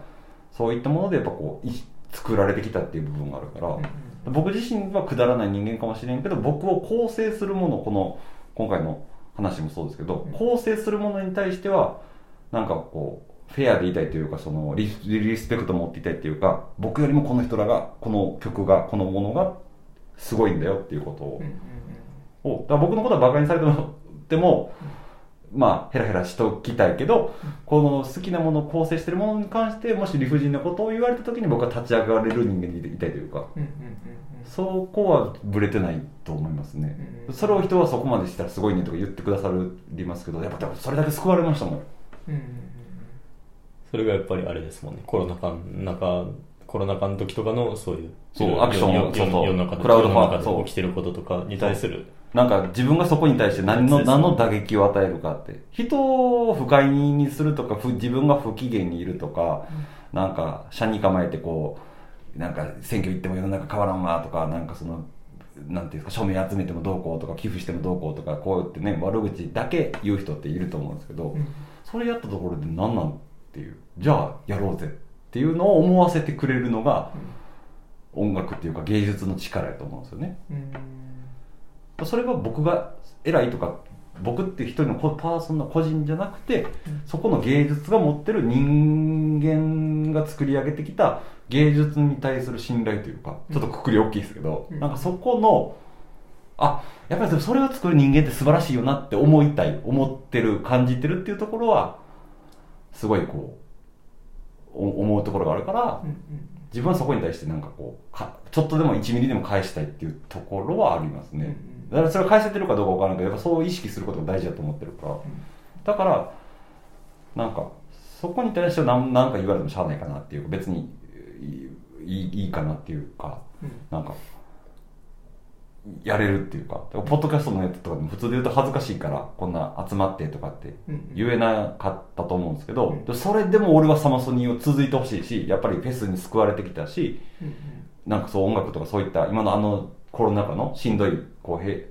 そういったものでやっぱこうい作られてきたっていう部分があるから、僕自身はくだらない人間かもしれんけど僕を構成するものこの今回の話もそうですけど、構成するものに対してはなんかこうフェアでいたいというかそのリスリスペクトを持っていたいというか僕よりもこの人らがこの曲がこのものがすごいんだよっていうことを,、をだから僕のことはバカにされてもでも、まあヘラヘラしときたいけど、この好きなものを構成してるものに関してもし理不尽なことを言われた時に僕は立ち上がれる人間でいたいというかそこはブレてないと思いますね、うんそれを人はそこまでしたらすごいねとか言ってくださりますけどやっぱでもそれだけ救われましたもん。それがやっぱりあれですもんね。コロナ禍の中コロナ禍の時とかのそういうそうアクションを世そうそう。世の中でクラウドファン世の中そうで起きてることとかに対するなんか自分がそこに対して何の何の打撃を与えるかって。人を不快にするとかふ自分が不機嫌にいるとか、なんか車に構えてこうなんか選挙行っても世の中変わらんわとかなんかそのなんていうか署名集めてもどうこうとか寄付してもどうこうとかこうやってね悪口だけ言う人っていると思うんですけど、それやったところで何なんっっていう。じゃあやろうぜっていうのを思わせてくれるのが音楽っていうか芸術の力やと思うんですよね。うんそれは僕が偉いとか僕っていう一人のこパーソンの個人じゃなくてそこの芸術が持ってる人間が作り上げてきた芸術に対する信頼というかちょっとくくり大きいですけど、うん。なんかそこのあやっぱりそれを作る人間って素晴らしいよなって思いたい思ってる感じてるっていうところはすごいこうお思うところがあるからうん自分はそこに対してなんかこうかちょっとでも1ミリでも返したいっていうところはありますね、うんだからそれを返せてるかどうかわからないけどやっぱそう意識することが大事だと思ってるから。だからなんかそこに対しては何なんか言われてもしゃあないかなっていうか別にいいいいいかなっていうかうん。なんかやれるっていうか。ポッドキャストのやつとかでも普通で言うと恥ずかしいからこんな集まってとかってうん言えなかったと思うんですけど、うん。でそれでも俺はサマソニーを続いてほしいしやっぱりフェスに救われてきたしうん。なんかそう音楽とかそういった今のあのコロナ禍のしんどいこう閉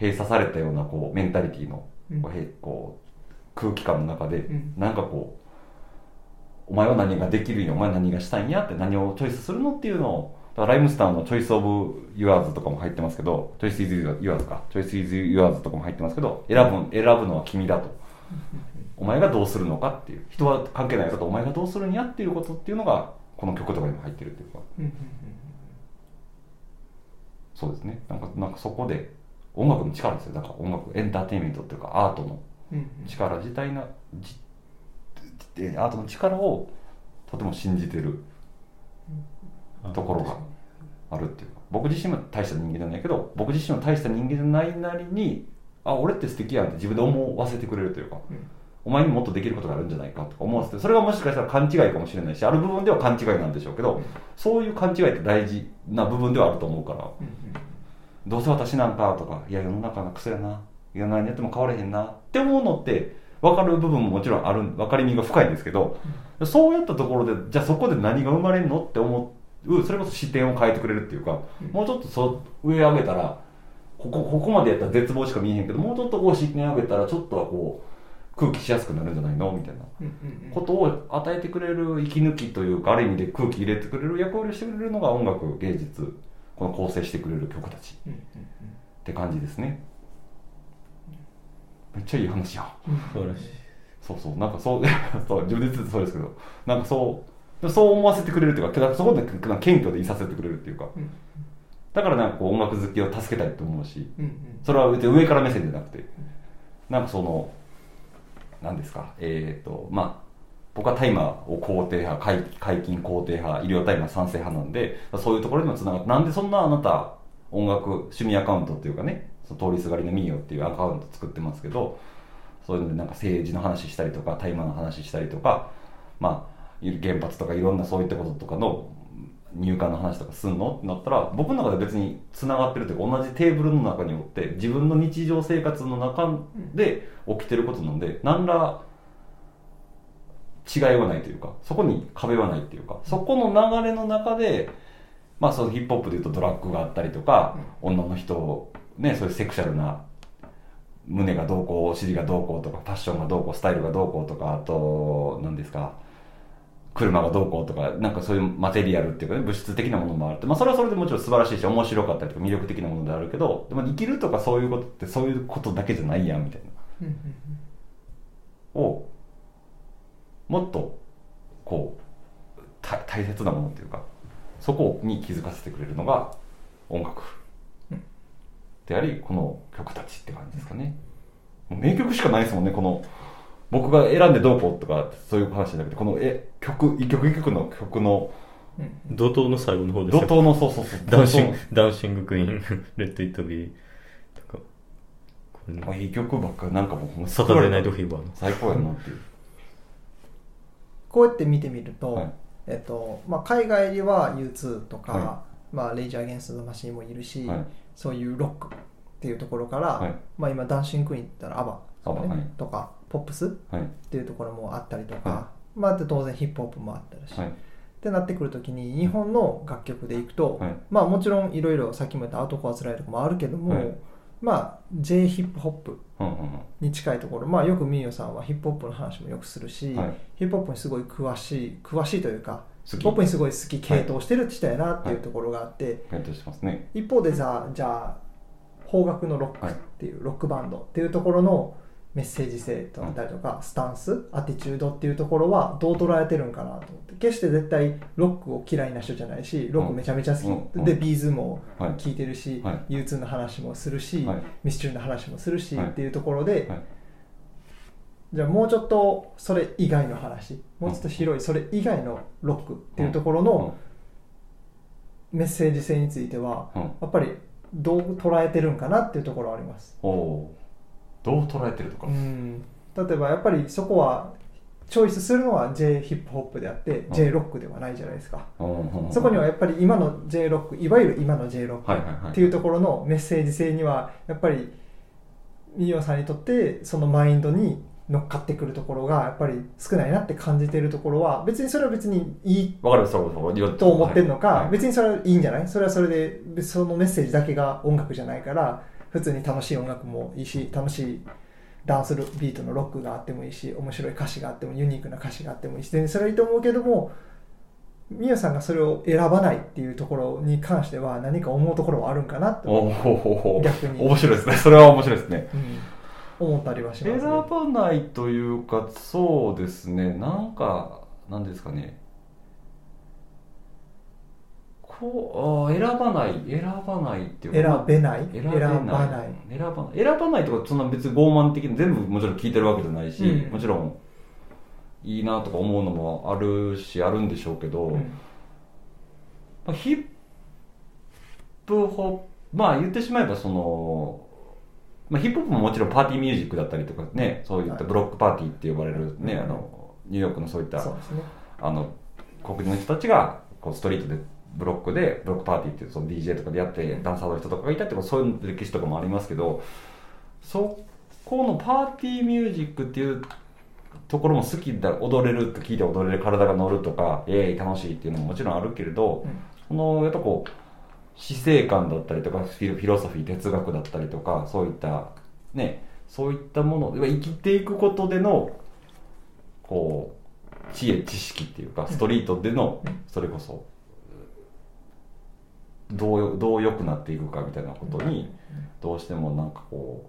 閉鎖されたようなこうメンタリティのうん。こう空気感の中で、うん。なんかこうお前は何ができるんやお前は何がしたいんやって何をチョイスするのっていうのをライムスターのチョイスオブユアーズとかも入ってますけどチョイスイズユアーズか。チョイスイズユアーズとかも入ってますけど選ぶ選ぶのは君だと。お前がどうするのかっていう。人は関係ないことお前がどうするんやっていうことっていうのがこの曲とかにも入ってるっていうかそうですね。なんかなんかそこで音楽の力ですよ。だから音楽エンターテインメントっていうかアートのうんうん。力自体なじえアートの力をとても信じてるところがあるっていうか。僕自身も大した人間じゃないけど僕自身も大した人間じゃないなりにあ俺って素敵やんって自分で思わせてくれるというか、うんお前にもっとできることがあるんじゃないかとか思わせてそれがもしかしたら勘違いかもしれないしある部分では勘違いなんでしょうけど、うん。そういう勘違いって大事な部分ではあると思うからうんどうせ私なんかとかいや世の中の癖やないや何やっても変われへんなって思うのって分かる部分ももちろんある分かりみが深いんですけど、そうやったところでじゃあそこで何が生まれるのって思うそれこそ視点を変えてくれるっていうか、うん。もうちょっとそう上上げたらここここまでやったら絶望しか見えへんけどもうちょっとこう視点上げたらちょっとはこう空気しやすくなるんじゃないの？みたいな。ことを与えてくれる息抜きというかある意味で空気入れてくれる役割をしてくれるのが音楽芸術。この構成してくれる曲たち。って感じですね。めっちゃいい話や素晴らしいそうそう。なんかそう そう自分で言っててそうですけど。なんかそうそう思わせてくれるっていうかそこで謙虚でいさせてくれるっていうか。うんだからなんかこう音楽好きを助けたいと思うし。うんうん。それは別に上から目線じゃなくて。なんかその何ですか？えっ、とまあ僕は大麻を肯定派解解禁肯定派医療大麻賛成派なんでそういうところにもつながってなんでそんなあなた音楽趣味アカウントっていうかねその通りすがりのミーヨっていうアカウント作ってますけどそういうのでなんか政治の話したりとか大麻の話したりとかまあ原発とかいろんなそういったこととかの入管の話とかすんの？ってなったら僕の中で別につながってるというか同じテーブルの中におって自分の日常生活の中で起きてることなんで何ら違いはないというかそこに壁はないっていうかそこの流れの中でまあそのヒップホップでいうとドラッグがあったりとか、女の人をねそういうセクシャルな胸がどうこうお尻がどうこうとかファッションがどうこうスタイルがどうこうとかあと何ですか車がどうこうとかなんかそういうマテリアルっていうかね物質的なものもあるってまあそれはそれでもちろん素晴らしいし面白かったりとか魅力的なものであるけどでも生きるとかそういうことってそういうことだけじゃないやんみたいな。をもっとこうた大切なものっていうかそこに気づかせてくれるのが音楽うん。でありこの曲たちって感じですかね。名曲しかないですもんねこの僕が選んでどうこうとかそういう話じゃなくてこのえ曲一曲一曲の曲のうん怒涛の最後の方ですよ怒涛のそうそうそう。 Dancing Dancing Queen Let It Beとかこれもういい曲ばっかり。なんかもうサタデーナイト・フィーバーの最高やなっていう。こうやって見てみると、はい。えっとまあ、海外では U2 とか、はまあ、レイジャー・アゲンスト・マシンもいるし、はい。そういうロックっていうところから、はい。まあ、今ダンシング・クイーンって言ったらアバアバはい。とかポップスっはい。ていうところもあったりとか、はまあ、あと当然ヒップホップもあったりし、はい。ってなってくるときに日本の楽曲でいくと、はい。まあもちろんいろいろさっきも言ったアウトコアスライドとかもあるけども、はい。まあ J ヒップホップに近いところ、まあ、よくミーヨさんはヒップホップの話もよくするし、はい。ヒップホップにすごい詳しい詳しいというかヒップホップにすごい好き傾倒してる人やなっていうところがあって、傾倒してますね。一方でさじゃあ邦楽のロックっていう、ロックバンドっていうところのメッセージ性だったりとか、スタンスアティチュードっていうところはどう捉えてるんかなと思って。決して絶対ロックを嫌いな人じゃないしロックめちゃめちゃ好き、うんで B'z もはい。聴いてるし、はい。U2 の話もするし、はい。ミスチルの話もするし、はい。っていうところで、はい。じゃあもうちょっとそれ以外の話もうちょっと広いそれ以外のロックっていうところのメッセージ性についてはやっぱりどう捉えてるんかなっていうところはあります。おどう捉えてるとか。うん。例えばやっぱりそこはチョイスするのは J ヒップホップであってん。J ロックではないじゃないですか。うんそこにはやっぱり今の J ロックいわゆる今の J ロックっていうところのメッセージ性にはやっぱりミオさんにとってそのマインドに乗っかってくるところがやっぱり少ないなって感じているところは別にそれは別にいいわかるそうそと思ってるのか、はい別にそれはいいんじゃない？それはそれで別そのメッセージだけが音楽じゃないから普通に楽しい音楽もいいし楽しいダンスビートのロックがあってもいいし面白い歌詞があってもユニークな歌詞があってもいいし全然それはいいと思うけどもミオさんがそれを選ばないっていうところに関しては何か思うところはあるんかなと、おお逆に。面白いですね。それは面白いですね。うん、思ったりはします、選ね、ばないというかそうですね。なんかなんですかねこう選ばない選ばないっていうか。選べない？選べない。選ばない。選ばない。選ばないとかそんな別に傲慢的に全部もちろん聞いてるわけじゃないし、うん。もちろんいいなとか思うのもあるしあるんでしょうけど、うん。まあヒップホップまあ言ってしまえばその、まあ、ヒップホップももちろんパーティーミュージックだったりとかねそういったブロックパーティーって呼ばれるね、うんあのニューヨークのそういったね。あの黒人の人たちがこうストリートでブロックでブロックパーティーっていうその DJ とかでやってダンサーの人とかがいたってそういう歴史とかもありますけどそこのパーティーミュージックっていうところも好きだ踊れるって聞いて踊れる体が乗るとかええ楽しいっていうのももちろんあるけれど、そのやっぱこう死生観だったりとかフィロフィロソフィー哲学だったりとかそういったねそういったもの生きていくことでのこう知恵知識っていうかストリートでのそれこそどうよどう良くなっていくかみたいなことにどうしてもなんかこ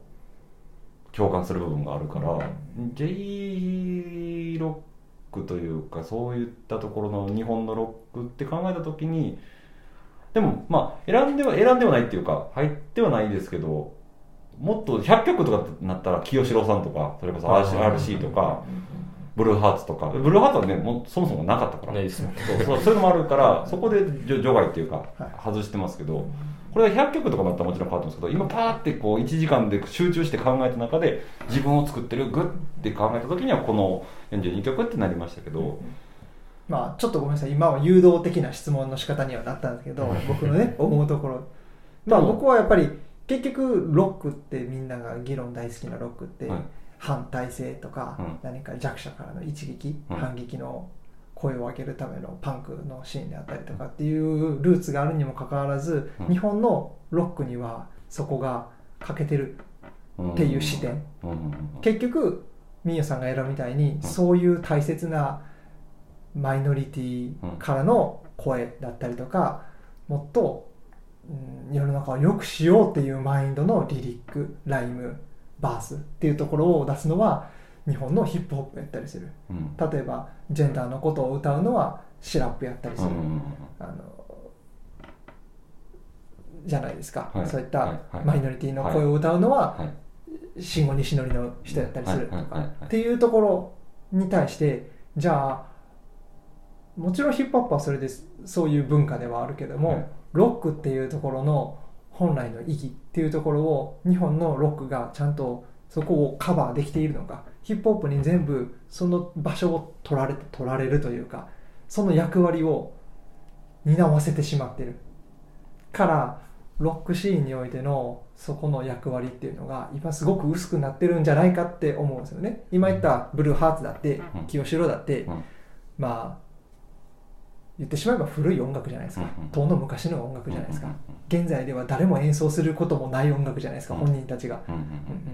う共感する部分があるから J ロックというかそういったところの日本のロックって考えた時にでもまあ選んでは選んではないっていうか入ってはないですけどもっと100曲とかってなったら清志郎さんとかそれこそ RC とかブルーハーツとか。ブルーハーツはねもうそもそもなかったから。ないですねそうそうそういうのもあるからそこで除除外っていうかはい外してますけどこれが100曲とかだったらもちろん変わってますけど今パーってこう1時間で集中して考えた中で自分を作ってるグッて考えた時にはこの42曲ってなりましたけど。まあちょっとごめんなさい。今は誘導的な質問の仕方にはなったんですけど僕のね思うところ。まあ僕はやっぱり結局ロックってみんなが議論大好きなロックってはい反体制とかうん。何か弱者からの一撃うん。反撃の声を上げるためのパンクのシーンであったりとかっていうルーツがあるにもかかわらずうん。日本のロックにはそこが欠けてるっていう視点。結局ミーヤさんが選ぶみたいに、ん。そういう大切なマイノリティからの声だったりとかもっと、うん世の中を良くしようっていうマインドのリリックライムバースっていうところを出すのは日本のヒップホップやったりする。うん。例えばジェンダーのことを歌うのはシラップやったりする、うんあのじゃないですか、はい。そういったマイノリティの声を歌うのは、はい。慎吾西典の人やったりするとか。っていうところに対してじゃあもちろんヒップホップはそれですそういう文化ではあるけども、はい。ロックっていうところの本来の意義っていうところを日本のロックがちゃんとそこをカバーできているのかヒップホップに全部その場所を取られて取られるというかその役割を担わせてしまってる。からロックシーンにおいてのそこの役割っていうのが今すごく薄くなってるんじゃないかって思うんですよね。今言ったブルーハーツだってうん。清志郎だって、うん。まあ言ってしまえば古い音楽じゃないですか。遠の昔の音楽じゃないですか。うん現在では誰も演奏することもない音楽じゃないですかうん。本人たちが、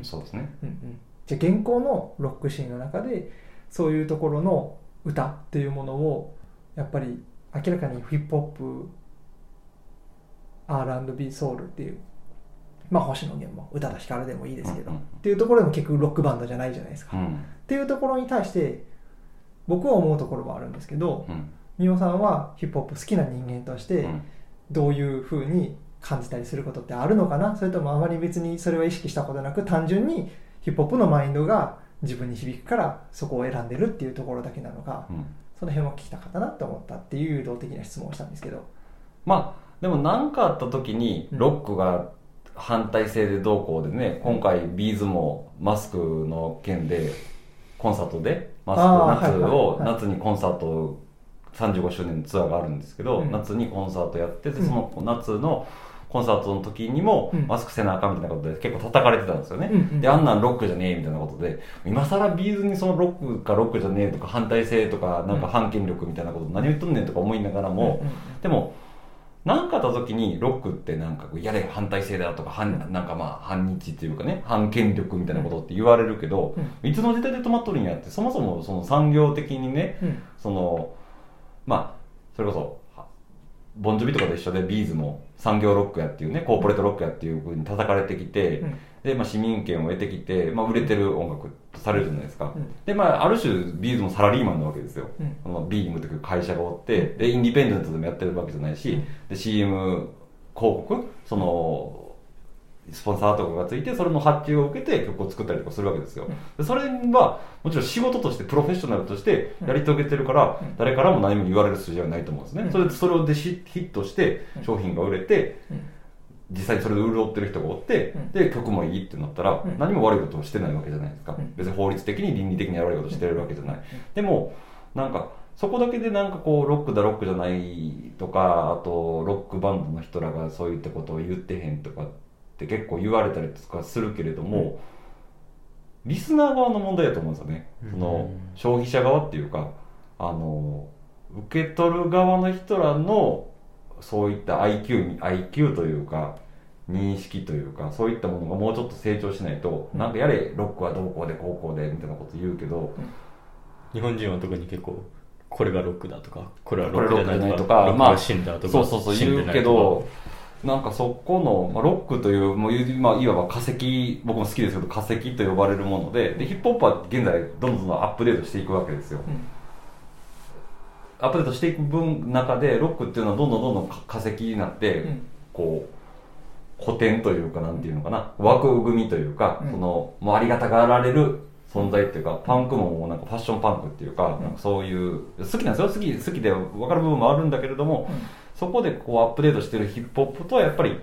そうですね。うんうん、じゃあ現行のロックシーンの中でそういうところの歌っていうものをやっぱり明らかにヒップホップ R&B ソウルっていうまあ星野源も宇多田ヒカルでもいいですけど、うんうんっていうところでも結局ロックバンドじゃないじゃないですか、っうん。ていうところに対して僕は思うところはあるんですけどうん美桜さんはヒップホップ好きな人間としてうん。どういうふうに感じたりすることってあるのかな？それともあまり別にそれは意識したことなく単純にヒップホップのマインドが自分に響くからそこを選んでるっていうところだけなのか？うん。その辺を聞きたかったなって思ったっていう誘導的な質問をしたんですけど。まあでも何かあった時にうん。ロックが反対性でどうこうでね今回ビーズもマスクの件でコンサートでマスク夏を夏にコンサート35周年のツアーがあるんですけど、うん。夏にコンサートやっててうん。その夏のコンサートの時にもうん。マスクせなあかんみたいなことで結構叩かれてたんですよね、うんうんであんなんロックじゃねえみたいなことで今更ビーズにそのロックかロックじゃねえとか反対性とかなんか反権力みたいなこと何言っとんねんとか思いながらも、うんうんでも何かあった時にロックってなんかこうやれ反対性だとか反なんかまあ反日っていうかね反権力みたいなことって言われるけど、いつの時代で止まっとるんやってそもそもその産業的にねうん。そのまあそれこそはボンジョビとかと一緒で B'z も産業ロックやっていうね corporate rock やっていうふうに叩かれてきて、うん。で、まあ、市民権を得てきて、まあ、売れてる音楽とされるじゃないですか、うん。でまあある種 B'z もサラリーマンなわけですよ、うん。そのビーイングという会社がおってでインディペンデントでもやってるわけじゃないし、うん。で CM 広告そのスポンサーとかがついてそれの発注を受けて曲を作ったりとかするわけですよ、でそれはもちろん仕事としてプロフェッショナルとしてやり遂げてるから、うん。誰からも何も言われる筋合いはないと思うんですね、うん。それでそれでヒヒットしてうん商品が売れて、うん。実際にそれで潤ってる人がおって、うん。で曲もいいってなったら、うん。何も悪いことをしてないわけじゃないですか、うん。別に法律的に倫理的に悪いことしてるわけじゃない、でもなんかそこだけでなんかこうロックだロックじゃないとかあとロックバンドの人らがそういったことを言ってへんとかって結構言われたりとかするけれども、リスナー側の問題だと思うんですよね、そのうん消費者側っていうかあの受け取る側の人らのそういった IQ, IQ というか認識というかそういったものがもうちょっと成長しないと、うん。なんかやれロックはどうこうでこうこうでみたいなこと言うけど、日本人は特に結構これがロックだとかこれはロックじゃないとかまあ死んだとかそうそうそう言うけどなんかそこの、まあ、ロックというもうまあ、いわば化石僕も好きですけど化石と呼ばれるものででヒップホップは現在どんどんアップデートしていくわけですよ、うん。アップデートしていく分中でロックっていうのはどんどんどんどん化石になって、うん。こう古典というかなんていうのかな枠組みというか、うん。そのもうありがたがられる存在っていうかパンクもなんかファッションパンクっていうか,、うん。なんかそういう好きなんですよ。好き好きで分かる部分もあるんだけれども、そこでこうアップデートしてるヒップホップとはやっぱり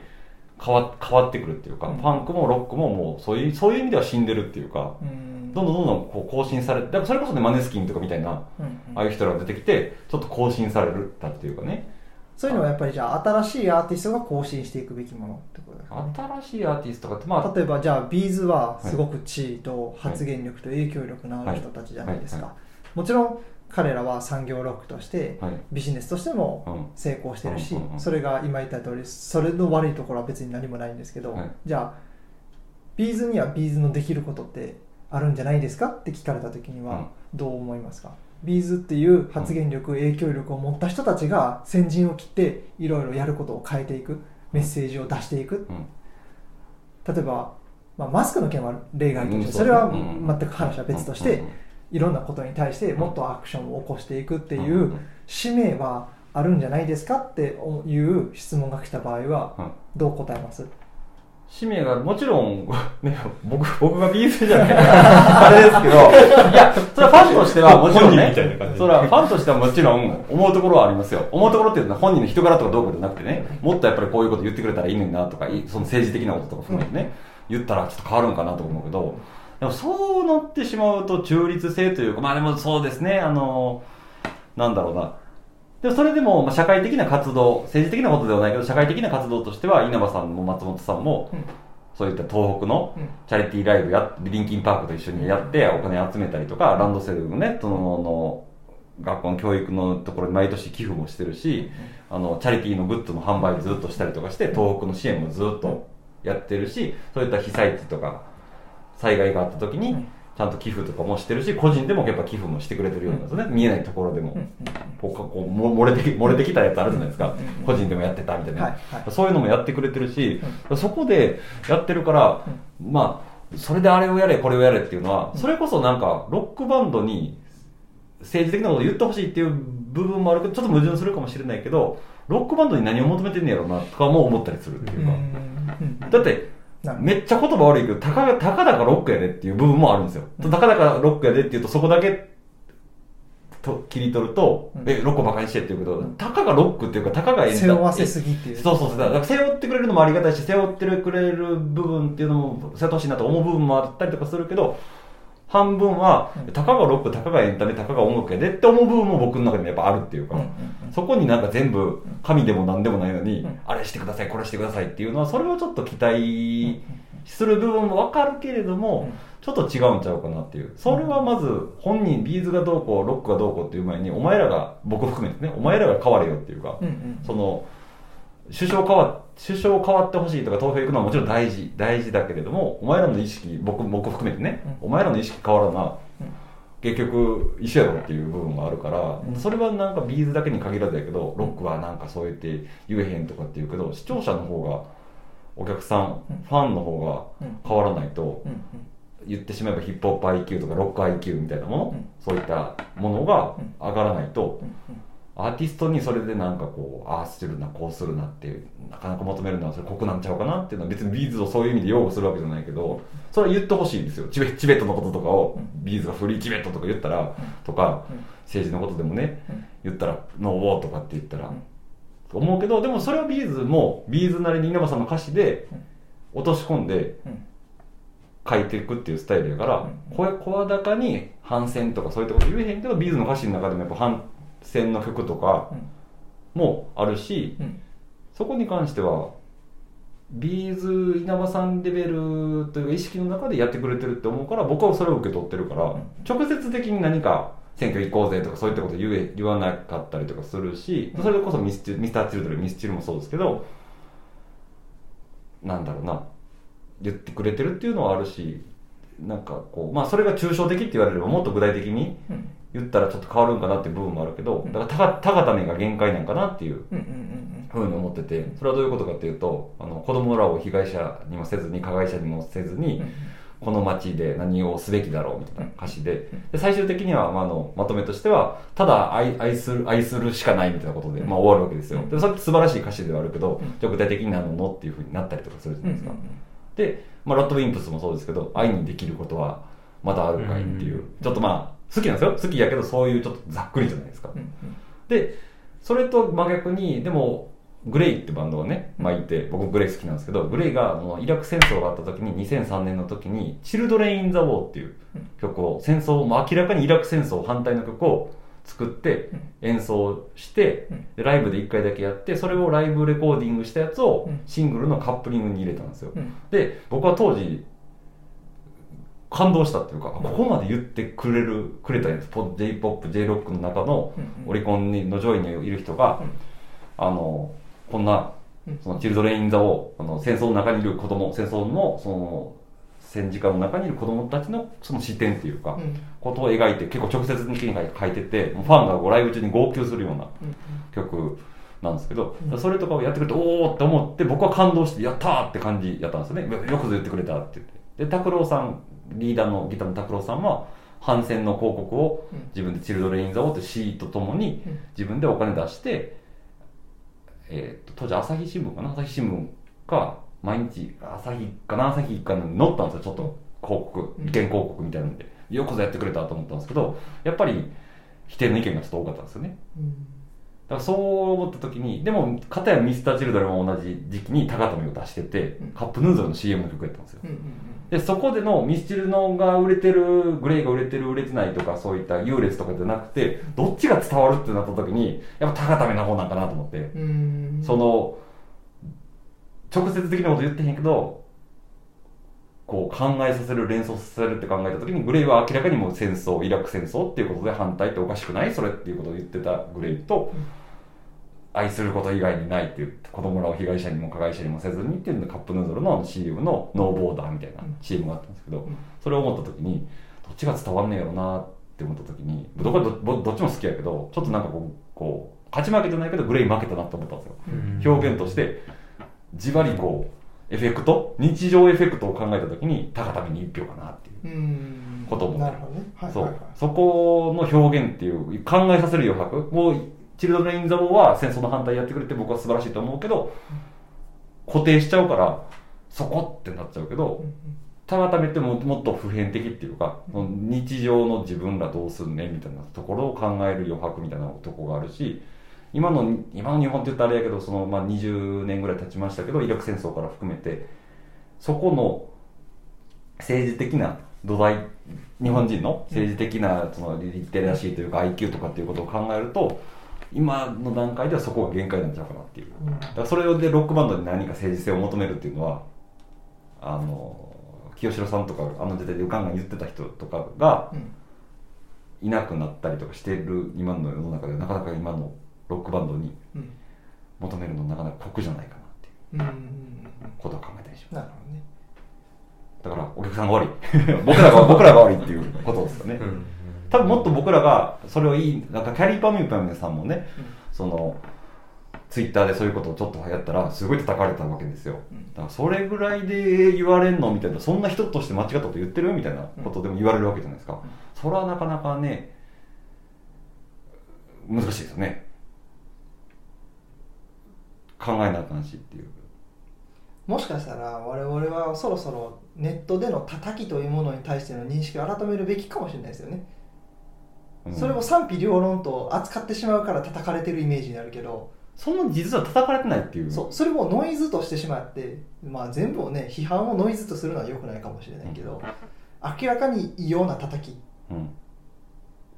変わ変わってくるっていうか、うん。パンクもロックももうそういうそういう意味では死んでるっていうか、うん。どんどんどんどんこう更新されてだからそれこそねマネスキンとかみたいな、うんああいう人らが出てきてちょっと更新されるたっていうかね。そういうのはやっぱりじゃあ新しいアーティストが更新していくべきものってことですかね。新しいアーティストとかってまあ例えばじゃあ B'z はすごく地位と発言力と影響力のある人たちじゃないですか。もちろん彼らは産業ロックとしてはい。ビジネスとしてもうん。成功してるしそれが今言った通りそれの悪いところは別に何もないんですけどはい。じゃあ B'z には B'z のできることってあるんじゃないですかって聞かれた時にうん。はどう思いますか？ビーズっていう発言力影響力を持った人たちが先陣を切っていろいろやることを変えていくメッセージを出していく。うん。例えば、まあ、マスクの件は例外として、うんそれはうん全く話は別としていろんなことに対してもっとアクションを起こしていくっていう使命はあるんじゃないですかっていう質問が来た場合はうん。どう答えます？使命がもちろん、ね、僕僕がビーズじゃない。か らあれですけど。いやそれはファンとしてはもちろん本人ねみたいな感じ。それはファンとしてはもちろん思うところはありますよ。思うところっていうのは本人の人柄とかどうこうじゃなくてね。もっとやっぱりこういうこと言ってくれたらいいのになとかいその政治的なこととか含めてね、言ったらちょっと変わるんかなと思うけどでもそうなってしまうと中立性というかまあでもそうですねあのなんだろうな。でもそれでも、まあ、社会的な活動政治的なことではないけど社会的な活動としては稲葉さんも松本さんも、うん。そういった東北のうん。チャリティーライブやリンキンパークと一緒にやってお金集めたりとかランドセルのねそのの学校の教育のところに毎年寄付もしてるし、あのチャリティーのグッズの販売ずっとしたりとかして東北の支援もずっとやってるしそういった被災地とか災害があった時にうんちゃんと寄付とかもしてるし個人でもやっぱ寄付もしてくれてるようなんですよね。見えないところでも。こうこうも漏れてき 漏れてきたやつあるじゃないですか。うん個人でもやってたみたいな、そういうのもやってくれてるし、そこでやってるから、まあそれであれをやれこれをやれっていうのはそれこそなんかロックバンドに政治的なことを言ってほしいっていう部分もあるけどちょっと矛盾するかもしれないけどロックバンドに何を求めてんねやろうなとかも思ったりするっていうか、うん。だってめっちゃ言葉悪いけどたかがたかだかロックやでっていう部分もあるんですよ、たかだかロックやでっていうとそこだけと切り取ると、うん。えロックをバカにしてっていうけどたかがロックっていうかたかがエンタ背負わせすぎっていう。そうそうそう。だから背負ってくれるのもありがたいし背負ってくれる部分っていうのも背負ってほしいなと思う部分もあったりとかするけど半分は、うん。たかがロックたかがエンタメたかが音楽やでって思う部分も僕の中でもやっぱあるっていうか、そこになんか全部神でも何でもないのに、うん。あれしてくださいこれしてくださいっていうのはそれをちょっと期待する部分も分かるけれども、うん。ちょっと違うんちゃうかなっていう。それはまず本人 B'z がどうこうロックがどうこうっていう前にお前らが僕含めてねお前らが変われよっていうか、その首相変わ首相変わってほしいとか投票行くのはもちろん大事大事だけれどもお前らの意識僕僕含めてね、うお前らの意識変わらな、うん。結局一緒やろっていう部分があるから、うん。それはなんか B'z だけに限らずやけどロックはなんかそう言って言えへんとかって言うけど視聴者の方がお客さん、うん。ファンの方がうん変わらないとうん。言ってしまえばヒップホップ IQ とかロック IQ みたいなもの、うん。そういったものが上がらないと、うんアーティストにそれでなんかこうああするなこうするなっていうなかなか求めるのはそれ酷なんちゃうかなっていうのは別に B'z をそういう意味で擁護するわけじゃないけどそれは言ってほしいんですよ。チベチベットのこととかをうん。 B'z が Free Tibet とか言ったらうんとかうん政治のことでもねうん。言ったら No War とかって言ったら。うん。と思うけどでもそれは B'z も B'z なりに稲葉さんの歌詞で落とし込んでうん。書いていくっていうスタイルやからうん。声声高に反戦とかそういったこと言えへんけど B'z の歌詞の中でもやっぱ反戦の曲とかうん。もあるしうん。そこに関しては B'z 稲葉さんレベルというか意識の中でやってくれてるって思うから僕はそれを受け取ってるから、ん。直接的に何か選挙行こうぜとかそういったこと言え言わなかったりとかするしそれこそミスミスターチルドレンミスチルもそうですけどなんだろうな言ってくれてるっていうのはあるしなんかこうまあそれが抽象的って言われればもっと具体的にうん言ったらちょっと変わるんかなっていう部分もあるけどだからたかたがためが限界なんかなっていうふうに思っててそれはどういうことかっていうとあの子供らを被害者にもせずに加害者にもせずに、うんこの街で何をすべきだろうみたいな歌詞で。で最終的には、まあ、あのまとめとしてはただ愛愛する愛するしかないみたいなことで、まあ、終わるわけですよ。でそれって素晴らしい歌詞ではあるけど、うん。じゃあ具体的に何のっていうふうになったりとかするじゃうんないですか、で、まあ、ロッドウィンプスもそうですけど愛にできることはまだあるかいっていう、うん。ちょっとまあ好きなんですよ。好きやけどそういうちょっとざっくりじゃないですか、うんうん。でそれと真逆にでもグレイってバンドがね、まあ、いて僕グレイ好きなんですけどグレイがあのイラク戦争があった時に2003年の時に「チルドレイン・ザ・ウォー」っていう曲を戦争、まあ、明らかにイラク戦争反対の曲を作って演奏してライブで1回だけやってそれをライブレコーディングしたやつをうん。シングルのカップリングに入れたんですよ。うん。で僕は当時感動したっていうかここまで言ってくれるくれたんです j p o p j ロックの中のうんオリコンの上位にいる人が、うん。あのこんなうん。そのチルドレイン・ザをあの戦争の中にいる子供戦争のその戦時下の中にいる子供たちのその視点っていうか、うん。ことを描いて結構直接的に書いててファンがこうライブ中に号泣するようなうん曲なんですけど、うん。それとかをやってくれておおって思って僕は感動してやったーって感じやったんですよね。よよくぞ言ってくれたって言って。で拓郎さんリーダーのギターの拓郎さんは反戦の広告をうん。自分で「チルドレイン・ザ・オー」って詩とともにうん。自分でお金出して、えーと当時朝日新聞かな？朝日新聞か毎日朝日かな？朝日かに載ったんですよちょっと。広告うん。意見広告みたいなんで。よくぞやってくれたと思ったんですけどやっぱり否定の意見がちょっと多かったんですよね。うん。だからそう思った時にでも片やミスターチルドレンも同じ時期に高富を出してて、うん。カップヌードルの CM の曲やったんですよでそこでのミスチルのが売れてるグレイが売れてる売れてないとかそういった優劣とかじゃなくてどっちが伝わるってなった時にやっぱ高ためな方なんかなと思って、うん。その直接的なこと言ってへんけどこう考えさせる連想させるって考えた時にグレイは明らかにもう戦争イラク戦争っていうことで反対っておかしくない？それっていうことを言ってたグレイと、愛すること以外にないって言って子供らを被害者にも加害者にもせずにっていうのでカップヌードルの CM のノーボーダーみたいな CM があったんですけど、ん。それを思った時にどっちが伝わんねえやろなって思った時にどこどどどっちも好きやけどちょっとなんかこうこう勝ち負けじゃないけどグレイ負けたなって思ったん。ですよ、表現としてじわりこうエフェクト日常エフェクトを考えた時に高田目に一票かなっていううん。こともなるほどね。はいそこの表現っていう考えさせる余白もうチルドレイン・ザ・ウォーは戦争の反対やってくれて僕は素晴らしいと思うけど固定しちゃうからそこってなっちゃうけどうんたがためってももっと普遍的っていうか日常の自分らどうすんねみたいなところを考える余白みたいなとこがあるし今の今の日本って言ったらあれやけどその、まあ、20年ぐらい経ちましたけどイラク戦争から含めてそこの政治的な土台日本人の政治的なそのリテラシーというか IQ とかっていうことを考えると今の段階ではそこが限界なんちゃうかなっていう。うん。だからそれでロックバンドに何か政治性を求めるっていうのはあの清志郎さんとかあの時代でガンガン言ってた人とかがうんいなくなったりとかしてる今の世の中でなかなか今のロックバンドにうん。求めるのなかなか酷じゃないかなっていう。ことを考えたりします。なるほどね。だからお客さんが悪い。僕らが僕らが悪いっていうことですよね、うん多分もっと僕らがそれをいいなんかキャリーパミュパミュさんもねそのツイッターでそういうことをちょっとやったらすごい叩かれたわけですよ。うん。だからそれぐらいで言われんのみたいなそんな人として間違ったこと言ってるみたいなことでも言われるわけじゃないですか、それはなかなかね難しいですよね。考えなあかんしっていう。もしかしたら我々はそろそろネットでの叩きというものに対しての認識を改めるべきかもしれないですよね、うんそれを賛否両論と扱ってしまうから叩かれてるイメージになるけど、そんな実は叩かれてないっていう。そうそれもノイズとしてしまって、まあ、全部をね批判をノイズとするのは良くないかもしれないけど、明らかに異様な叩き。うん。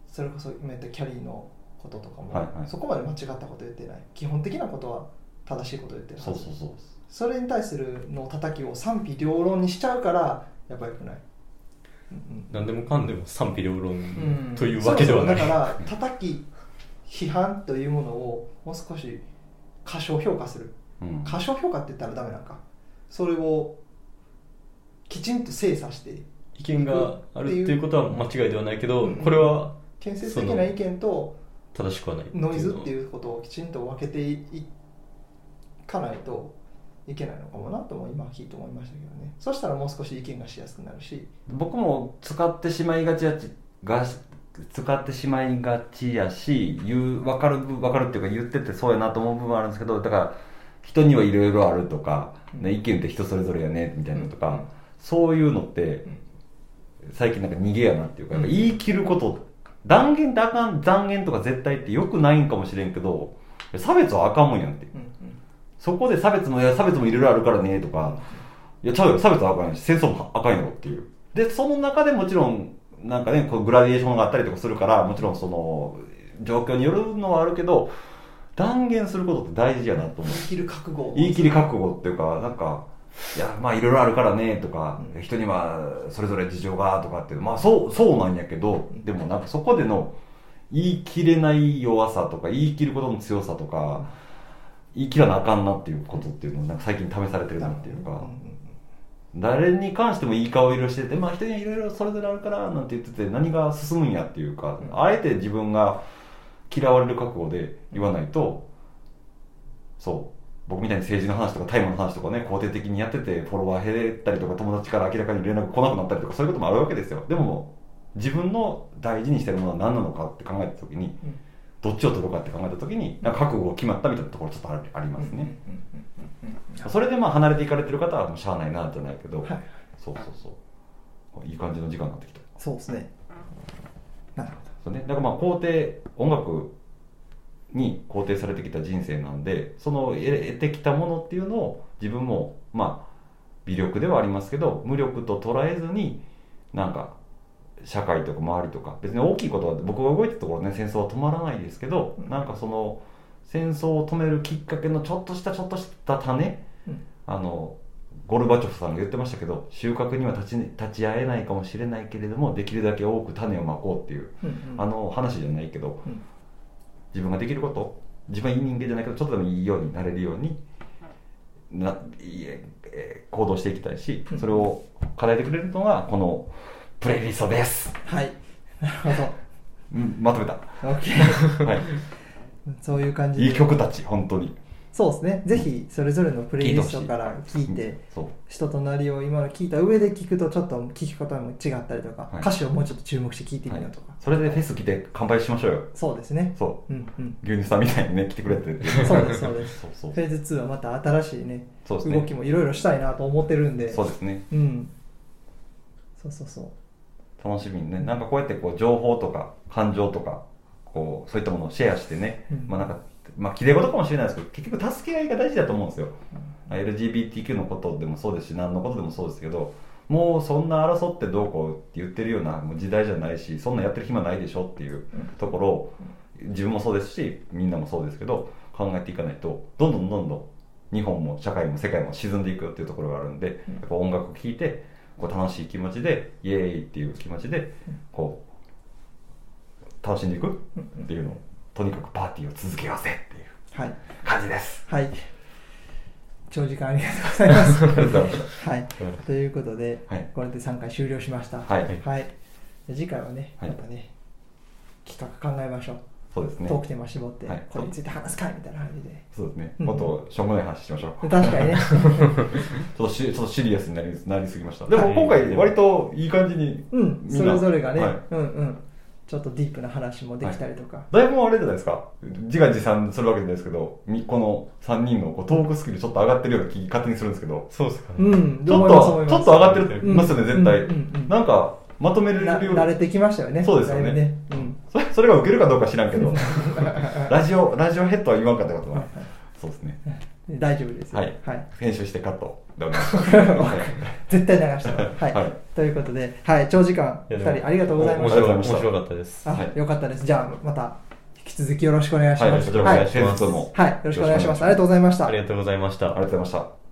それこそ今言ったキャリーのこととかも、はいはい。そこまで間違ったこと言ってない。基本的なことは正しいこと言ってるはずそうそうそう。それに対するの叩きを賛否両論にしちゃうからやっぱり良くない、うん何でもかんでも賛否両論うんというわけではない、そうそうだから叩き批判というものをもう少し過小評価する。うん。過小評価って言ったらダメなんか。それをきちんと精査して意見があるっていうことは間違いではないけど、うんこれは建設的な意見と正しくはないノイズってういうことをきちんと分けていかないといけないのかもなとも今聞いて思いましたけどね。そしたらもう少し意見がしやすくなるし。僕も使ってしまいがちやちが使ってしまいがちやし言う分かる分かるっていうか言っててそうやなと思う部分はあるんですけどだから人にはいろいろあるとか、ね、意見って人それぞれやねみたいなのとか、うん。そういうのって最近なんか逃げやなっていうか、言い切ること断言ってあかん残言とか絶対ってよくないんかもしれんけど差別はあかんもんやんって。うんうんそこで差別もいや差別もいろいろあるからねとか、いやちゃうよ差別はあかんやし戦争もあかんやろっていう。でその中でもちろんなんかねこうグラデーションがあったりとかするからもちろんその状況によるのはあるけど断言することって大事やなと思う。言い切る覚悟を。言い切り覚悟っていうかなんかいやまあいろいろあるからねとか、うん人にはそれぞれ事情がとかってまあそうそうなんやけどでもなんかそこでの言い切れない弱さとか言い切ることの強さとか言い切らなあかんなっていうことっていうのをなんか最近試されてるなっていうか、誰に関してもいい顔色しててまあ人にはいろいろそれぞれあるからなんて言ってて何が進むんやっていうか、うん。あえて自分が嫌われる覚悟で言わないとそう。僕みたいに政治の話とかタイムの話とかね肯定的にやっててフォロワー減ったりとか友達から明らかに連絡来なくなったりとかそういうこともあるわけですよ。でも自分の大事にしてるものは何なのかって考えた時にうんどっちを取るかって考えた時になんか覚悟が決まったみたいなところちょっとありありますね、それでまあ離れていかれてる方はもうしゃあないなじゃないけど、はい。そうそうそう。いい感じの時間になってきたそうですね。なるほそうね、だからまあ肯定音楽に肯定されてきた人生なんでその得得てきたものっていうのを自分もまあ微力ではありますけど無力と捉えずになんか社会とか周りとか。別に大きいことは僕が動いてるところね戦争は止まらないですけど、うんなんかその戦争を止めるきっかけのちょっとしたちょっとした種、うん。あのゴルバチョフさんが言ってましたけど収穫には立ち立ち会えないかもしれないけれどもできるだけ多く種をまこうっていう、うんうん。あの話じゃないけどうん。自分ができること自分はいい人間じゃないけどちょっとでもいいようになれるようにないええー行動していきたいしうん。それを叶えてくれるのがこのプレイリストです、はい。なるほうん、まとめた、ど OK はい、そういう感じで。いい曲たち本当に。そうですね。ぜひそれぞれのプレイリストから聞いて人となりを今の聞いた上で聞くとちょっと聞き方も違ったりとか、はい。歌詞をもうちょっと注目して聞いてみようとか、それでフェス来て乾杯しましょうよ。そうですね。そう。うんうん。牛乳さんみたいにね来てくれてってそうですそうです。そうそうフェーズ2はまた新しいねそうですね。動きもいろいろしたいなと思ってるんで。そうですね。うん。そうそうそう楽しみにね。なんかこうやってこう情報とか感情とかこうそういったものをシェアしてね、うん。まあなんかまあ綺麗事かもしれないですけど結局助け合いが大事だと思うんですよ、LGBTQ のことでもそうですし何のことでもそうですけどもうそんな争ってどうこうって言ってるような時代じゃないしそんなやってる暇ないでしょっていうところを自分もそうですしみんなもそうですけど考えていかないとどんどんどんどん日本も社会も世界も沈んでいくっていうところがあるんで、やっぱ音楽を聴いてこう楽しい気持ちでイエーイっていう気持ちでこう楽しんでいくっていうのをとにかくパーティーを続けようぜっていうはい。感じです。はい。長時間ありがとうございます。はい。ということで、はい。これで3回終了しました。はい。はい、で次回はねはい。またね、企画考えましょうそうですね。トークテーマ絞って、はい。これについて話すかいみたいな感じで。そうですね。うん。もっとしょうもない話しましょう。確かにね。ちょっとしちょっとシリアスになりなりすぎました。でもはい今回割といい感じに、うん。それぞれがね、はい。うんうん。ちょっとディープな話もできたりとか、だいぶあれじゃないですか。自画自賛するわけじゃないですけど、みこの3人のこうトークスキルちょっと上がってるような気勝手にするんですけど、そうですかね、うん。ちょっとちょっと上がってるますよね、絶対うん。うん。うん。なんかまとめれるよなう慣れてきましたよね。そうですよね。ね。うん。それそれが受けるかどうか知らんけど、ラジオラジオヘッドは言わんかったことは、そうですね。大丈夫ですよ。はい。はい、編集してカットでお願いします。絶対流したはい、はい。ということで、はい、長時間2いやでも人ありがとうございました。面白かったです。あ、はい。よかったです。じゃあまた引き続きよろしくお願いしはい、ますこちらもお願い。しはいます。も。はい、よろしくお願いします。ありがとうございました。ありがとうございました。ありがとうございました。